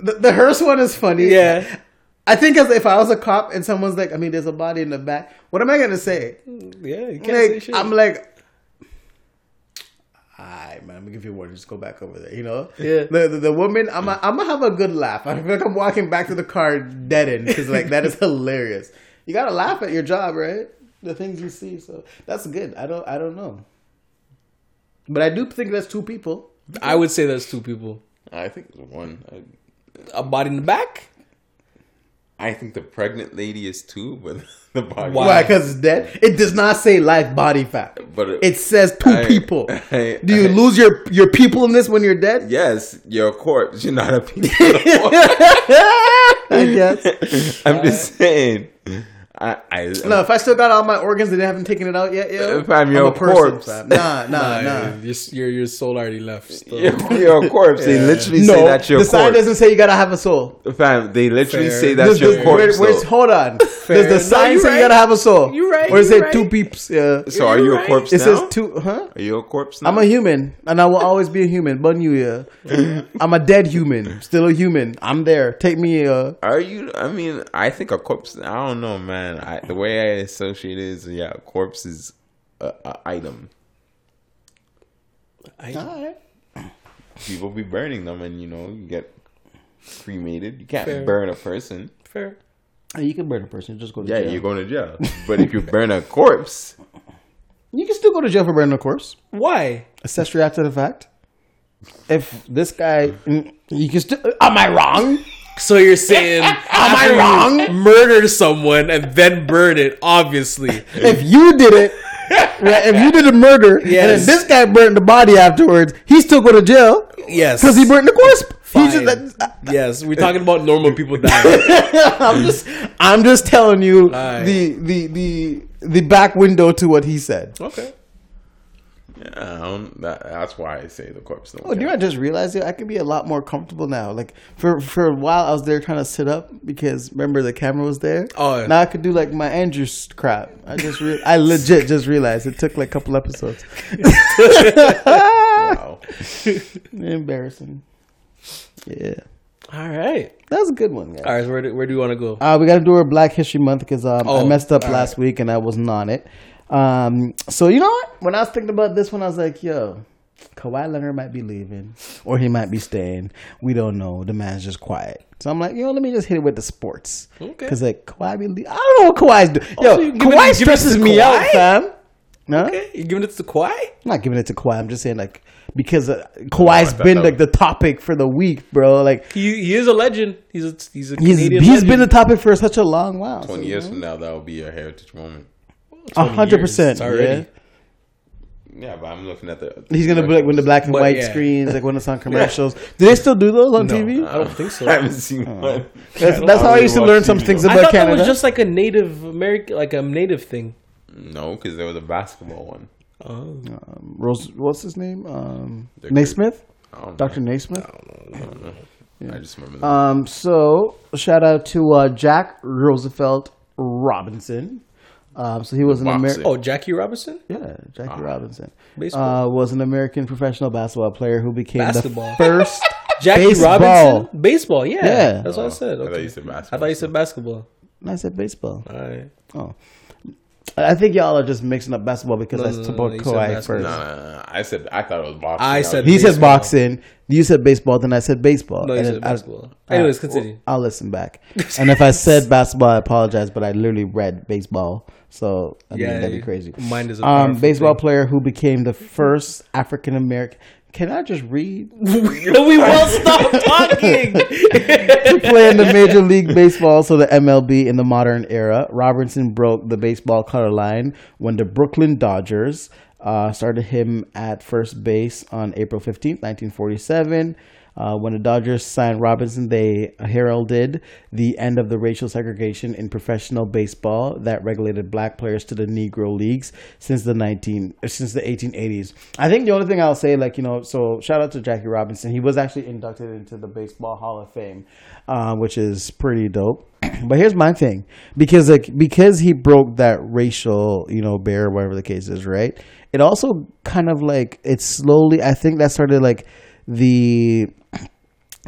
the, the hearse one is funny. Yeah. I think as if I was a cop and someone's like, I mean, there's a body in the back. What am I gonna say? yeah, you can't say shit. I'm like, alright, man, I'm gonna give you a word. Just go back over there. You know, Yeah. The the, the woman, I'm i I'm gonna have a good laugh. I feel like I'm walking back to the car dead deadened because like that is hilarious. You gotta laugh at your job, right? The things you see. So that's good. I don't I don't know, but I do think that's two people. I would say that's two people. I think it's one. I, A body in the back. I think the pregnant lady is two, but the body. Why? Why? Because it's dead. It does not say life body fat. But it- it says two I- people. I- Do you I- lose your your people in this when you're dead? Yes, you're a corpse. You're not a people. I guess. I'm just uh, saying. I, I No, if I still got all my organs and they haven't taken it out yet, yo, If I'm your corpse. fam. Nah, nah, Nah, nah. Your, your your soul already left. still. you're, you're a corpse. They literally No, say that you're the a sign doesn't say you gotta have a soul. Fam, they literally Fair. say that's Does- your does- corpse. where- where's- hold on. Does the sign you're say right. you gotta have a soul? You're right, Or is you're it two right. peeps? Yeah. so are you You're a right. corpse It now? says two. Huh? Are you a corpse now? I'm a human, and I will always be a human. Bun you, yeah. I'm a dead human, still a human. I'm there. Take me, uh. Are you? I mean, I think a corpse. I don't know, man. I, the way I associate it is, yeah, a corpse is a, a item. I- People be burning them, and you know, you get cremated. You can't Fair. burn a person. fair. You can burn a person. Just go to Yeah, jail. you're going to jail. but if you burn a corpse, You can still go to jail for burning a corpse. Why? Accessory after the fact. if this guy, you can still. Am I wrong? So you're saying, am I wrong? Murder someone and then burn it? Obviously, If you did it, right, if you did a murder, and then this guy burned the body afterwards, he still go to jail yes, because he burned the corpse. He Fine. just, yes, we're talking about normal people dying. I'm just, I'm just telling you Aye. the the the the back window to what he said. Okay. Yeah, I that, that's why I say the corpse don't Oh, do you know, I just realize it? I could be a lot more comfortable now. Like for for a while, I was there trying to sit up because remember the camera was there. Oh, yeah. now I could do like my Andrews crap. I just re- I legit just realized it took like a couple episodes. Wow. Embarrassing. Yeah, All right. that was a good one, guys. All right. So where do, where do you want to go? Uh, we got to do our Black History Month because um, I Oh, messed up all last week and I wasn't on it. Um, so you know what? When I was thinking about this one, I was like, "Yo, Kawhi Leonard might be leaving, or he might be staying. We don't know. The man's just quiet." So I'm like, "Yo, let me just hit it with the sports." Okay. Because like Kawhi be, le- I don't know what Kawhi's doing. Yo, so you giving it- Kawhi it stresses to me out, Kawhi? fam. No, Okay, you giving it to Kawhi? I'm not giving it to Kawhi. I'm just saying like because uh, Kawhi's thought been that like the topic for the week, bro. Like He he is a legend. He's a he's a he's Canadian he's legend. been the topic for such a long while. so, 20 you years know. from now, that will be a heritage moment. A hundred percent. Already- Yeah. Yeah, but I'm looking at the. He's gonna be like when the black and But, white yeah. screens, like when it's on commercials. Do they still do those on No, TV? I don't think so. I haven't seen one. That's, that's how I used to learn some things I about thought Canada. that was just like a native American, like a native thing. No, because there was a basketball one. Oh, Rose, what's his name? Um, Dick Naismith, I don't know. Doctor Naismith. I just remember that. Um, so shout out to uh, Jack Roosevelt Robinson. Um, so he was an American. oh, Jackie Robinson, Yeah, Jackie Robinson. Baseball. Uh, was an American professional basketball player who became Basketball. the first Jackie baseball. Robinson, baseball. Yeah, Yeah. that's what I said. I thought Okay. you said I basketball. thought you said basketball. I said baseball. All right. Oh, I think y'all are just mixing up basketball because No, I no, no, no, you said Kawhi first. No, no, no, I said I thought it was boxing. I was- said He said boxing. You said baseball. Then I said baseball. No, you And said then I- basketball. Anyways, continue. well, I'll listen back. And if I said basketball, I apologize. But I literally read baseball. So I mean, Yeah, that'd be crazy. Mind is a Um, baseball thing. player who became the first African American. Can I just read? we will stop talking. to play in the Major League Baseball, so the MLB in the modern era. Robinson broke the baseball color line when the Brooklyn Dodgers uh, started him at first base on April 15th, 1947. Uh, when the Dodgers signed Robinson, they heralded the end of the racial segregation in professional baseball that regulated black players to the Negro leagues since the 19 since the 1880s. I think the only thing I'll say, like you know, so shout out to Jackie Robinson. He was actually inducted into the Baseball Hall of Fame, uh, which is pretty dope. But here's my thing, because like because he broke that racial you know barrier, whatever the case is, right? It also kind of like it slowly. I think that started like the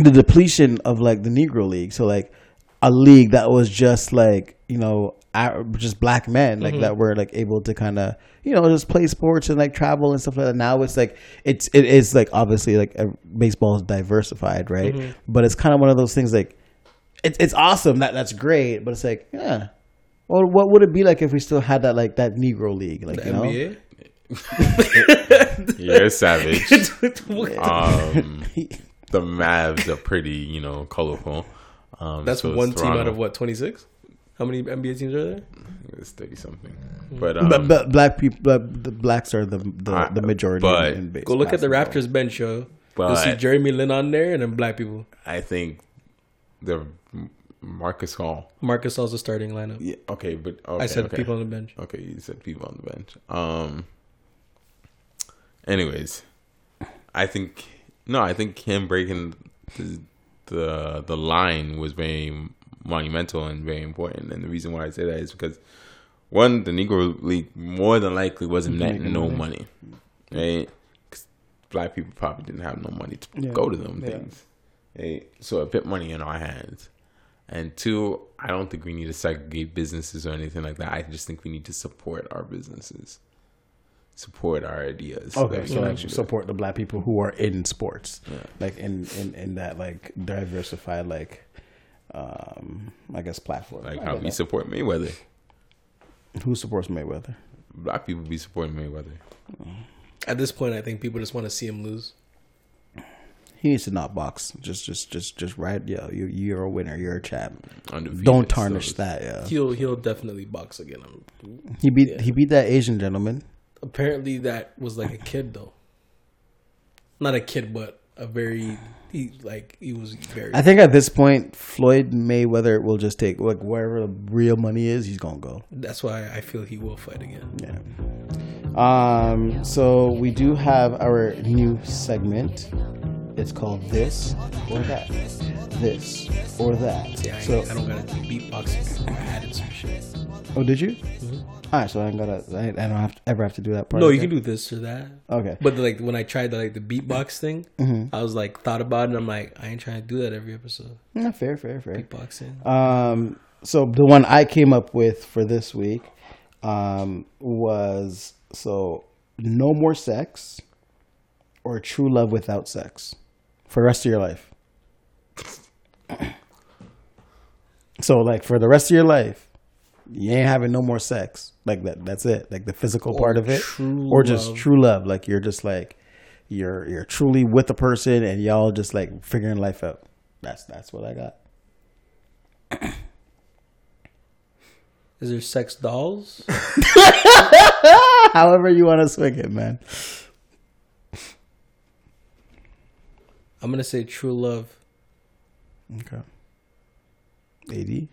the depletion of like the Negro League. So like a league that was just like you know just black men like that were like able to kind of you know just play sports and like travel and stuff like that. Now it's like it's it is like obviously like uh, baseball is diversified, right? But it's kind of one of those things like it's it's awesome that that's great, but it's like yeah. Well, what would it be like if we still had that like that Negro league, like The you know? NBA. You're savage. um, the Mavs are pretty, you know, colorful. Um, That's so is one team out of what twenty six. How many NBA teams are there? It's thirty something. But um, But, but black people, but the blacks are the the, I- the majority. but- in, in base Go look at the. Raptors bench show. You'll see Jeremy Lin on there, and then black people. I think the Marc Gasol. Marc Gasol's the starting lineup. Yeah. Okay, but okay, I said okay. people on the bench. Okay, you said people on the bench. Um. Anyways, I think no, I think him breaking the the, the line was very monumental and very important. And the reason why I say that is because one, the Negro League more than likely wasn't netting no money, right? Cause black people probably didn't have no money to Yeah. go to them Yeah. things. Right? So it put money in our hands. And two, I don't think we need to segregate businesses or anything like that. I just think we need to support our businesses, support our ideas. Okay, we so like support the black people who are in sports, like in, in in that like diversified like, um, I guess platform. like I how get we that. support Mayweather. Who supports Mayweather? Black people be supporting Mayweather. At this point, I think people just want to see him lose. He needs to not box. Just, just, just, just right. Yeah, you, you're a winner. You're a champ. Undefeated, Don't tarnish so- that. Yeah. He'll he'll definitely box again. Um, He beat he beat that Asian gentleman. Apparently, that was like a kid though. Not a kid, but a very he like he was very. I think at this point, Floyd Mayweather will just take like wherever the real money is, he's gonna go. that's why I feel he will fight again. Yeah. Um. So we do have our new segment. It's called this or that. This or that. Yeah, I, So I don't gotta do beatboxing. I added some shit. oh, did you? All right. So I ain't gotta. I, I don't have to, ever have to do that part. No, you can do this or that. Okay. But like when I tried the like the beatbox thing, Mm-hmm. I was like thought about it. and I'm like, I ain't trying to do that every episode. Yeah, fair, fair, fair. Beatboxing. Um, so the one I came up with for this week um, was so no more sex or true love without sex for the rest of your life. So like for the rest of your life, you ain't having no more sex. Like that that's it. Like the physical or part of it. Or just love. true love. Like you're just like you're you're truly with a person and y'all just like figuring life out. That's that's what I got. Is there sex dolls? However you want to swing it, man. I'm gonna say true love. Okay. 80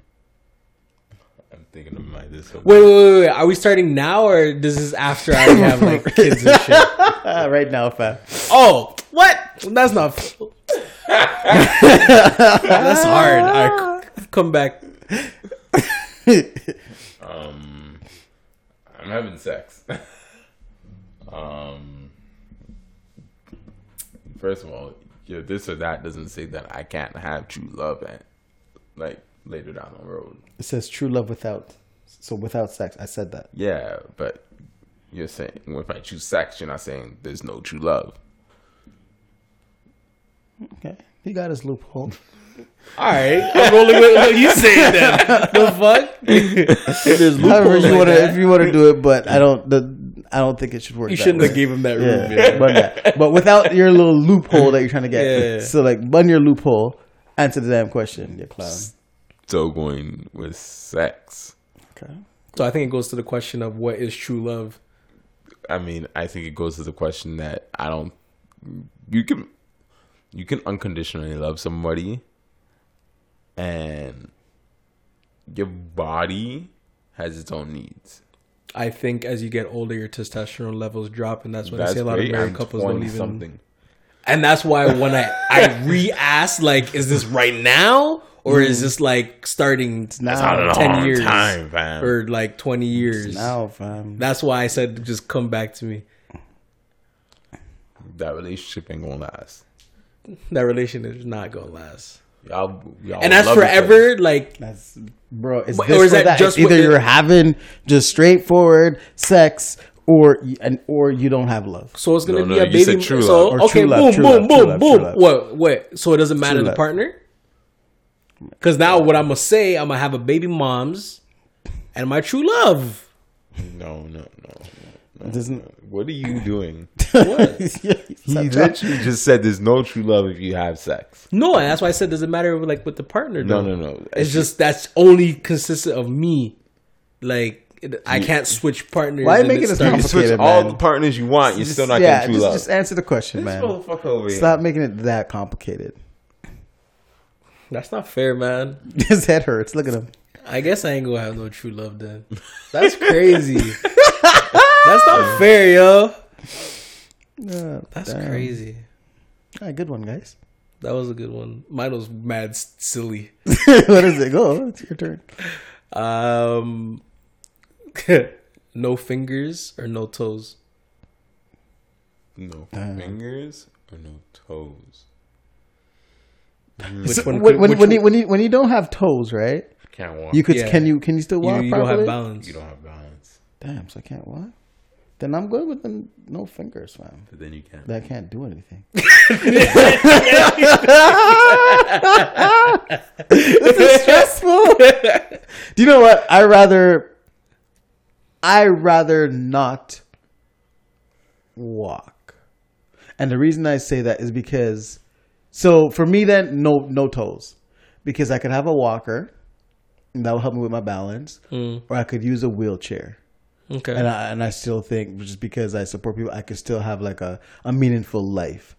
thinking of my this. Wait, wait, wait, wait. Are we starting now or does this is after I already have like kids and shit? right now, fam. Oh, what? That's not. That's hard. All right, c- come back. Um, I'm having sex. um, first of all, your this or that doesn't say that I can't have true love and like later down the road. It says true love without, so without sex. I said that. Yeah, but you're saying if I choose sex, you're not saying there's no true love. Okay. He got his loophole. All right, I'm rolling with what you saying. Then the fuck? There's However you like want to, if you want to do it, but I don't. The I don't think it should work. You shouldn't way. have gave him that room. Yeah, Yeah. but, yeah. but without your little loophole that you're trying to get. Yeah. So like, bun your loophole. Answer the damn question, you clown. So going with sex. Okay. So I think it goes to the question of what is true love. I mean, I think it goes to the question that I don't. You can, you can unconditionally love somebody, and your body has its own needs. I think as you get older, your testosterone levels drop, and that's why I That's say a lot great. of married I'm couples don't 20 even. something. And that's why when I I re-ask, like, is this right now or is mm. this like starting Now, Not a ten long years time, fam. or like twenty years? now, fam. That's why I said just come back to me. that relationship ain't gonna last. That relationship is not gonna last, Y'all, y'all and that's love each forever. Like, That's bro. It's this or is that that. just either you're having just straightforward sex, or and or you don't have love. so it's gonna No, be no, a baby. true so love. Okay, true love, boom, true boom, love, true boom, love, boom. true love. What? Wait. So it doesn't matter True the love. partner. Because now what I'm gonna say, I'm gonna have a baby mom's and my true love. No, no, no. It doesn't. What are you doing? What? He literally just said there's no true love if you have sex. no, and that's why I said doesn't matter like with the partner. No, though. no, no. It's just that's only consistent of me. Like I can't switch partners. Why are you making it this starts- you switch complicated, all the partners you want. You're still not yeah, getting true just, love. just answer the question, man. motherfucker over here. Stop making it that complicated. That's not fair, man. His head hurts. Look at him. I guess I ain't gonna have no true love then. That's crazy. That's not fair, yo. Uh, That's damn. crazy. All right, good one, guys. That was a good one. Mine was mad s- silly. what is it? Go. It's your turn. Um, no fingers or no toes. no fingers or no toes. Mm. Which So one? when, could- when, which when, you, when you when you don't have toes, right? Can't walk. You could Yeah. can you can you still walk you don't have balance. You don't have balance, Damn, so I can't walk. Then I'm good with the no fingers, fam. but then you can't. That can't do anything. this is stressful. do you know what? I rather I rather not walk. And the reason I say that is because So for me, then no no toes, because I could have a walker, and that will help me with my balance, Mm. or I could use a wheelchair. Okay. And I and I still think just because I support people, I could still have like a, a meaningful life.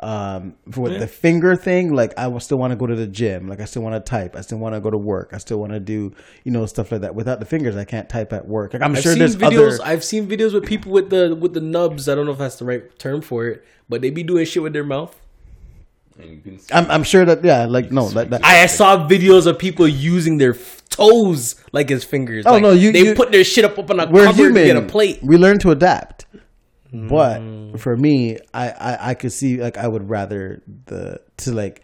Um, for with the finger thing, like I still want to go to the gym, like I still want to type, I still want to go to work, I still want to do you know stuff like that. Without the fingers, I can't type at work. Like I'm I've sure there's videos. other. I've seen videos with people with the with the nubs. I don't know if that's the right term for it, but they be doing shit with their mouth. And you can I'm, I'm sure that yeah, like no, that, that, I saw videos of people using their f- toes like his fingers. Oh, Like, no, you- they you- put their shit up, up on a we're cupboard human. to get a plate. We learn to adapt. Mm. But for me, I, I I could see like I would rather the to like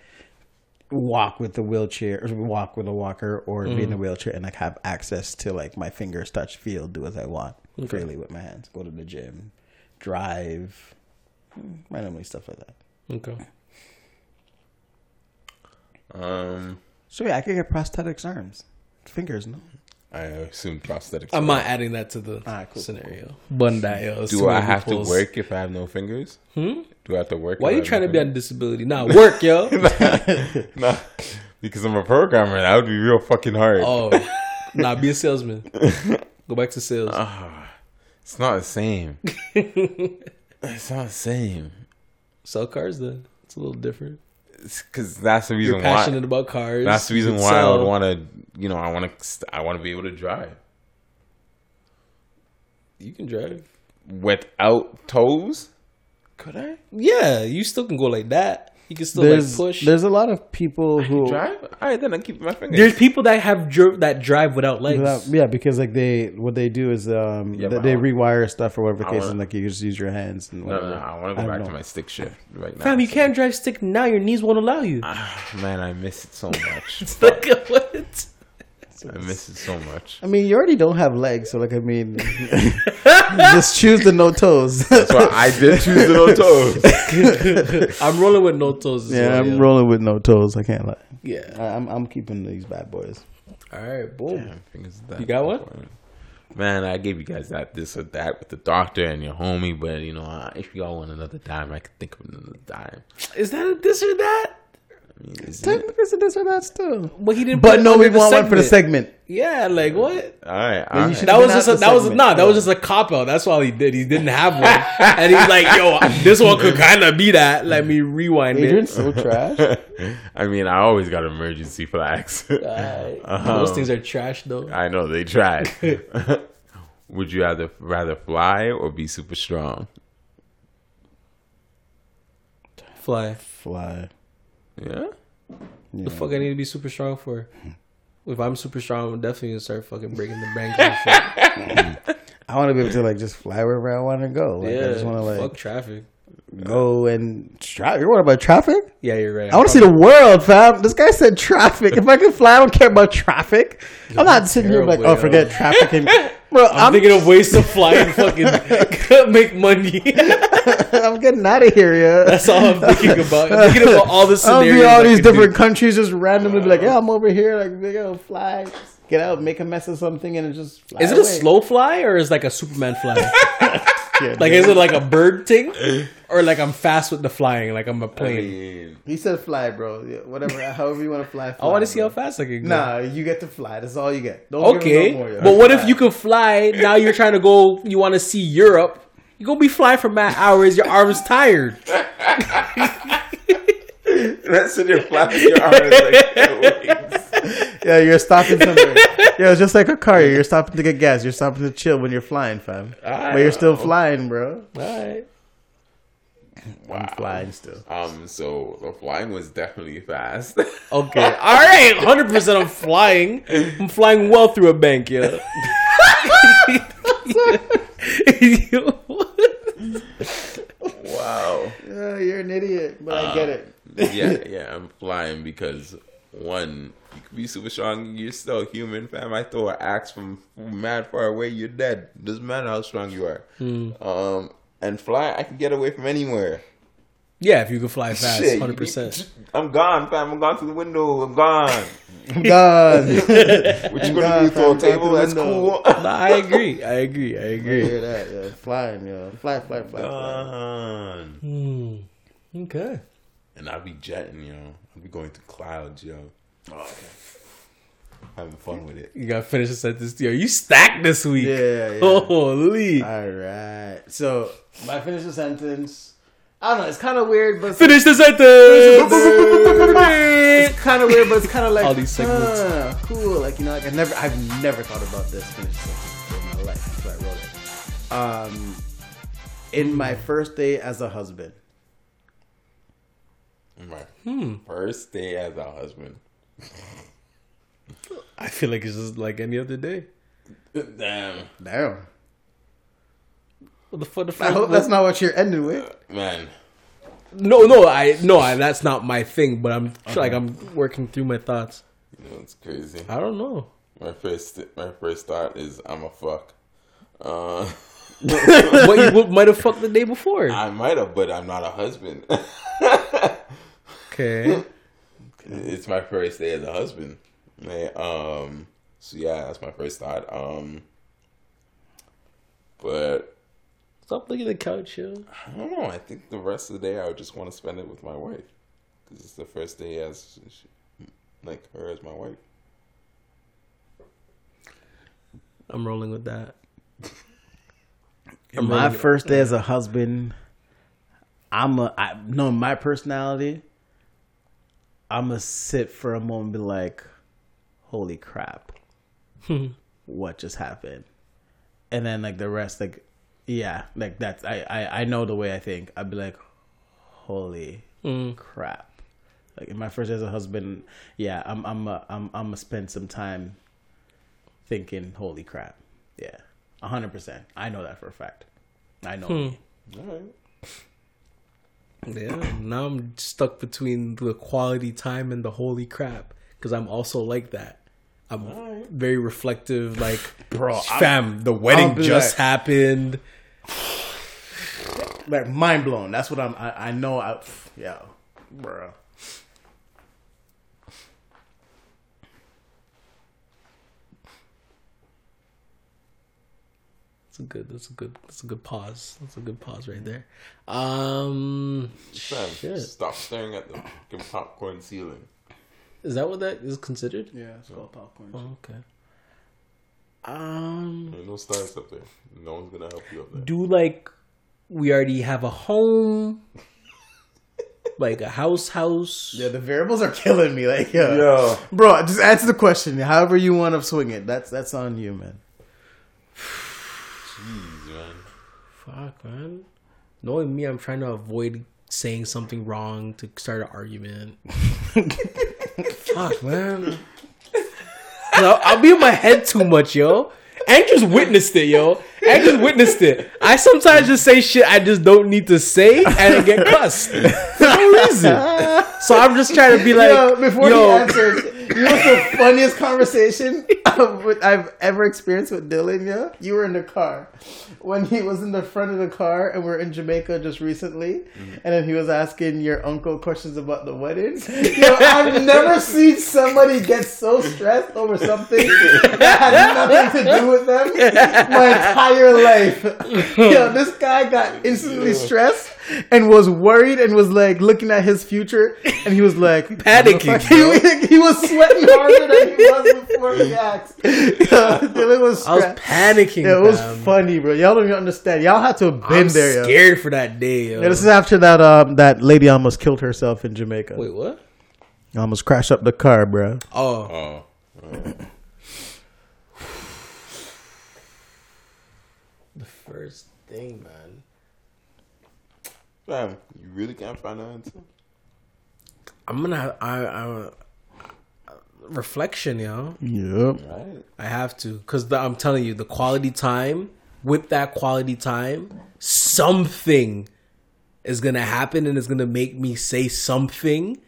walk with the wheelchair or walk with a walker or be Mm. in a wheelchair and like have access to like my fingers touch feel do as I want freely with my hands go to the gym drive hmm, randomly stuff like that Okay. Um, so yeah I could get prosthetics arms fingers no I assume prosthetics. I'm not adding that to the Alright, cool, scenario. Bun that, yo. Do I have to work if I have no fingers? Hmm? Do I have to work? Why are you trying no to be on disability? Nah, work, yo. fingers? Nah, because I'm a programmer. That would be real fucking hard. Oh, nah, be a salesman. Go back to sales. It's not the same. it's not the same. Sell cars, then. It's a little different. Because that's the reason You're why. passionate about cars. That's the reason why I would want to. You know, I want to. I want to be able to drive You can drive. without toes. Could I Yeah, you still can go like that. You can still there's like push. there's a lot of people who drive? All right, then I'm keeping my fingers. There's people that have dri- that drive without legs. Without- yeah, because like they what they do is um Yeah, they, they rewire stuff or whatever the I case, wanna- and like you just use your hands and no, whatever. no, no, I want to go don't back to my stick shift right now. Fam, you can't drive stick now. Your knees won't allow you. Man, I miss it so much. it's Like, what? I miss it so much. I mean, you already don't have legs, so like I mean, just choose the no toes. That's why I did choose the no toes. I'm rolling with no toes. Yeah, well, I'm yo. rolling with no toes. I can't lie. Yeah. I- I'm I'm keeping these bad boys. All right, boom. Damn, that You got one? Man, I gave you guys that this or that with the doctor and your homie, but you know, uh, if y'all want another dime, I could think of another dime. Is that a this or that? I mean, is? Technically, it's a this or that still. Well, he didn't. But put it no, we the want one for the segment. segment. Yeah, like what? All right, all you right. should- That was just a, at the that was segment. nah, that was just a cop out. That's all he did. He didn't have one, and he's like, "Yo, this one could kind of be that." Let me rewind Adrian's it. so trash. I mean, I always got emergency flags. Uh-huh. Those things are trash, though. I know they tried. Would you rather rather fly or be super strong? Fly. Fly. Yeah. The fuck I need to be super strong for? If I'm super strong, I'm definitely gonna start fucking breaking the bank and shit. I want to be able to like just fly wherever I want to go. Like, yeah, I just want to like fuck traffic. go and tra- You're worried about traffic? Yeah, you're right. I want to see the world, fam. This guy said traffic. if I can fly, I don't care about traffic. I'm not sitting here like, oh, forget traffic. And, bro, I'm, I'm, thinking of ways to fly and fucking make money. I'm getting out of here, yeah. That's all I'm thinking about. I'm thinking about all the I'll be all these could do. different countries, just randomly be like, yeah, I'm over here, like, they go fly, get out, make a mess of something, and it just fly Is it a slow fly or is it like a Superman fly? Yeah, like, is it like a bird thing, eh. or like I'm fast with the flying, like I'm a plane? mean, He said fly, bro. Yeah, whatever, however you want to fly. I want to see how fast I can go. Nah, you get to fly. That's all you get. Don't give Okay, no more, but what if you can fly? Now you're trying to go. You want to see Europe. You gonna be flying for mad hours. Your arm's tired. that's in your flapping your arms like wings. Yeah, you're stopping somewhere. yeah, it's just like a car. You're stopping to get gas. You're stopping to chill when you're flying, fam. but you're still flying, bro. All right. I'm flying still. Um, so the flying was definitely fast. Okay. All right. Hundred percent. I'm flying. I'm flying well through a bank. Yeah. wow. Yeah, you're an idiot, but I get it. Yeah, yeah, I'm flying because one, be super strong, you're still human, fam. I throw an axe from mad far away, you're dead. Doesn't matter how strong you are. Um, and fly, I can get away from anywhere. yeah. If you can fly fast, hundred percent. I'm gone, fam. I'm gone through the window. I'm gone. I'm done. What you gonna gone, do? Throw a table? That's window. cool. Nah, I agree. I agree. I I agree. hear that, yeah. Flying, yeah. Fly, fly, fly, fly. Gone. Hmm. Okay. and I'll be jetting, yo. I'll be going through clouds, yo. Having fun with it. You gotta finish the sentence. Yo, you stacked this week. Yeah, yeah. Holy. All right. So, I finish the sentence. I don't know. It's kind of weird, but Finish the sentence. it's kind of weird, but it's kind of like All these segments. uh, cool. Like you know, like I never, I've never thought about this finish sentence in my life. So I wrote it. Um, in my first day as a husband. My Hmm. first day as a husband. I feel like it's just like any other day. Damn, Damn. What the fuck? The I hope that's not what you're ending with. man. No, no, I no, I, that's not my thing. But I'm like I'm working through my thoughts. You know it's crazy. I don't know. My first, my first thought is I'm a fuck. Uh, what you would- might have fucked the day before. I might have, but I'm not a husband. Okay. It's my first day as a husband. Man, um, so yeah, that's my first thought. Um, but Stop looking at the couch, yo. I don't know. I think the rest of the day I would just want to spend it with my wife because it's the first day as like her as my wife. I'm rolling with that. My first day as a husband, I'm a I know my personality. I'm gonna sit for a moment, and be like, "Holy crap, hmm. what just happened?" And then like the rest, like, yeah, like that's I I, I know the way I think. I'd be like, "Holy hmm. crap!" Like in my first day as a husband, yeah, I'm I'm a, I'm I'm gonna spend some time thinking, "Holy crap!" Yeah, hundred percent. I know that for a fact. I know. Hmm. me. All right. Yeah. Now I'm stuck between the quality time and the holy crap because I'm also like that. I'm very reflective. Like, Bro, fam, the wedding just like- happened. like mind blown. That's what I'm. I, I know. I yeah, bro. That's a good. That's a good. That's a good pause. That's a good pause right there. Um, Fam, shit. stop staring at the fucking popcorn ceiling. Is that what that is considered? Yeah, it's called popcorn. Oh, okay. Um, There's no stars up there. No one's gonna help you up there. do like we already have a home, like a house, house. Yeah, the variables are killing me. Like, yeah. Yo. bro, just answer the question. However you want to swing it. That's that's on you, man. Jeez, man. Fuck, man. Knowing me, I'm trying to avoid saying something wrong to start an argument. Fuck, man. No, I'll be in my head too much, yo. Andrew's witnessed it, yo. Andrew's witnessed it. I sometimes just say shit I just don't need to say and I get cussed for no reason. So I'm just trying to be like, Yo, before yo, he answers, you know the funniest conversation I've, ever experienced with Dylan? Yeah, you were in the car when he was in the front of the car, and we're in Jamaica just recently, mm-hmm. and then he was asking your uncle questions about the wedding. Yo, I've never seen somebody get so stressed over something that had nothing to do with them my entire life. Yo, this guy got instantly stressed and was worried and was like looking at his future, and he was like Panicking, He, he was sweating harder than he was before he asked. Dylan was I was panicking. Yeah, it was fam. funny, bro. Y'all don't even understand. Y'all had to have been I'm there. yo. scared for that day, yo. Yeah, this is after that um that lady almost killed herself in Jamaica. Wait, what? Almost crashed up the car, bro. Oh, Oh. the first thing, man. Fam, you really can't find an answer? I'm gonna have I, I reflection, yo. Yep. Right? I have to because I'm telling you, the quality time with that quality time, something is gonna happen and it's gonna make me say something,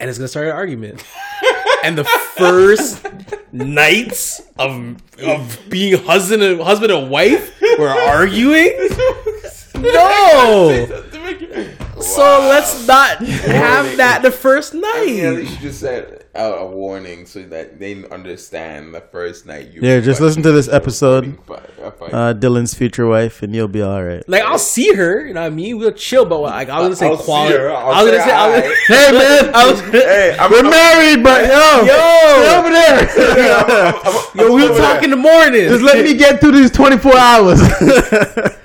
and it's gonna start an argument. and the first nights of of being husband and husband and wife, we're arguing. No. So let's not have that the first night. Yeah, night. you just said out a warning so that they understand the first night you. Yeah, just listen to this episode. recording fi- a fight. Uh, Dylan's future wife, and you'll be all right. Like I'll see her, you know what I mean? We'll chill, but like I was gonna I'll say see quality. her, I'll I was gonna say say, I was. Hey man, I was, hey, I'm, we're I'm- married, but yo, yo, over there. I'm- I'm- yo, we'll over talk there. in the morning. Just let me get through these twenty four hours.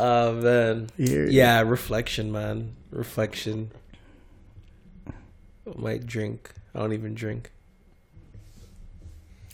Oh man, Yeah. yeah, reflection, man, reflection. Might drink. I don't even drink.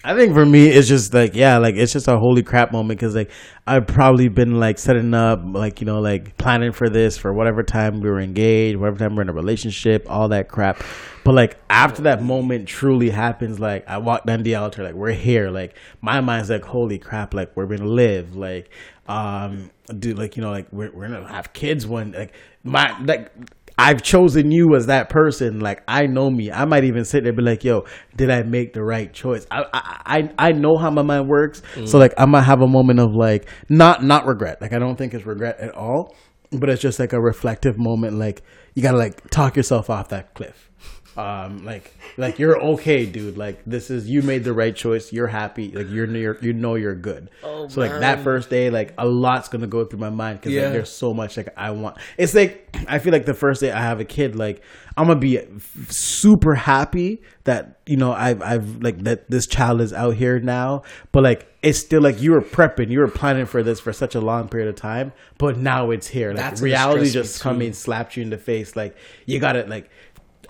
I think for me, it's just like yeah, like it's just a holy crap moment because like I've probably been like setting up, like you know, like planning for this for whatever time we were engaged, whatever time we're in a relationship, all that crap. But like after that moment truly happens, like I walk down the altar, like we're here, like my mind's like holy crap, like we're gonna live, like um, dude, like you know, like we're we're gonna have kids one, like my like I've chosen you as that person. Like I know me. I might even sit there and be like, "Yo, did I make the right choice?" I I I, I know how my mind works. So like I might have a moment of like not not regret. Like I don't think it's regret at all, but it's just like a reflective moment. Like you gotta like talk yourself off that cliff. Um, like like you're okay, dude. Like this is you made the right choice. You're happy. Like you're near. You know you're good. Oh, so like that first day, like a lot's gonna go through my mind because Yeah. like, there's so much like I want. It's like I feel like the first day I have a kid, like I'm gonna be f- super happy that you know I've I've like that this child is out here now, but like it's still like you were prepping, you were planning for this for such a long period of time, but now it's here. Like That's reality just too. come and slapped you in the face. Like you got to like.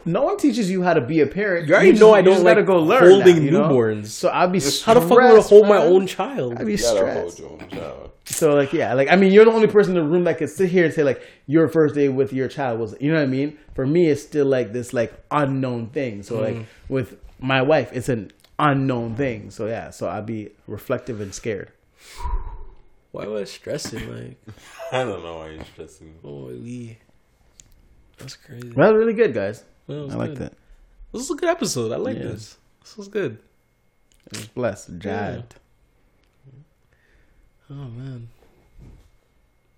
No one teaches you how to be a parent. You already know I don't just like gotta go learn holding that, you know? newborns. So I'll be How the fuck am I gonna stressed, hold my man. own child? I'd be You stressed. hold your own child. So like yeah, like I mean you're the only person in the room that could sit here and say like your first day with your child was you know what I mean? For me it's still like this like unknown thing. So like mm. with my wife it's an unknown thing. So yeah, so I'd be reflective and scared. Why was I stressing? Like, I don't know why you're stressing. holy, that's crazy. Well, really good guys. That was I like good. that. This is a good episode. I like Yeah. this. This was good. It was blessed, jabbed. Oh man.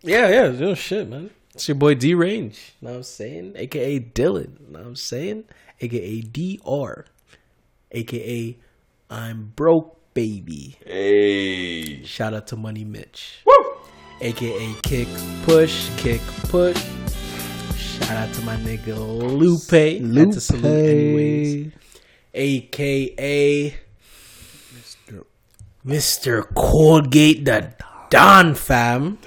Yeah, yeah, no shit, man. It's your boy D Range. Know what I'm saying? AKA Dylan. Know what I'm saying? AKA DR. AKA I'm broke baby. Hey. Shout out to Money Mitch. Woo! AKA Kick Push, Kick Push. Shout out to my nigga Lupe. Had to salute anyways. AKA Mr. Colgate the Don fam.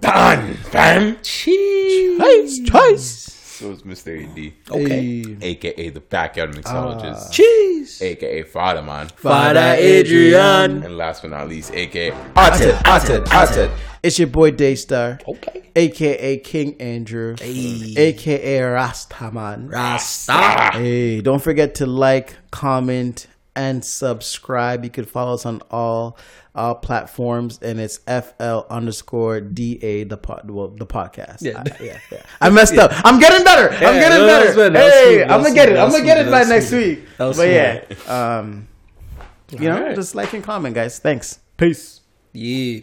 Done, fam. Cheese. Choice. So it's Mr. AD, Okay. aka the backyard mixologist, ah. Cheese. aka Father Man, Father Adrian. and last but not least, aka Arted, Arted, Arted. It's your boy Daystar, Okay. aka King Andrew, Hey. aka Rastaman. Rasta. Hey, don't forget to like, comment, and subscribe. You can follow us on all uh, platforms, and it's FL underscore DA the pod, well, the podcast. Yeah. I, yeah, yeah. I messed up. I'm getting better. I'm getting better. was good. That was Hey. I'm gonna get it. I'm gonna get it by next week. But yeah, um, you know, Alright. just like and comment, guys. Thanks. Peace. Yeah.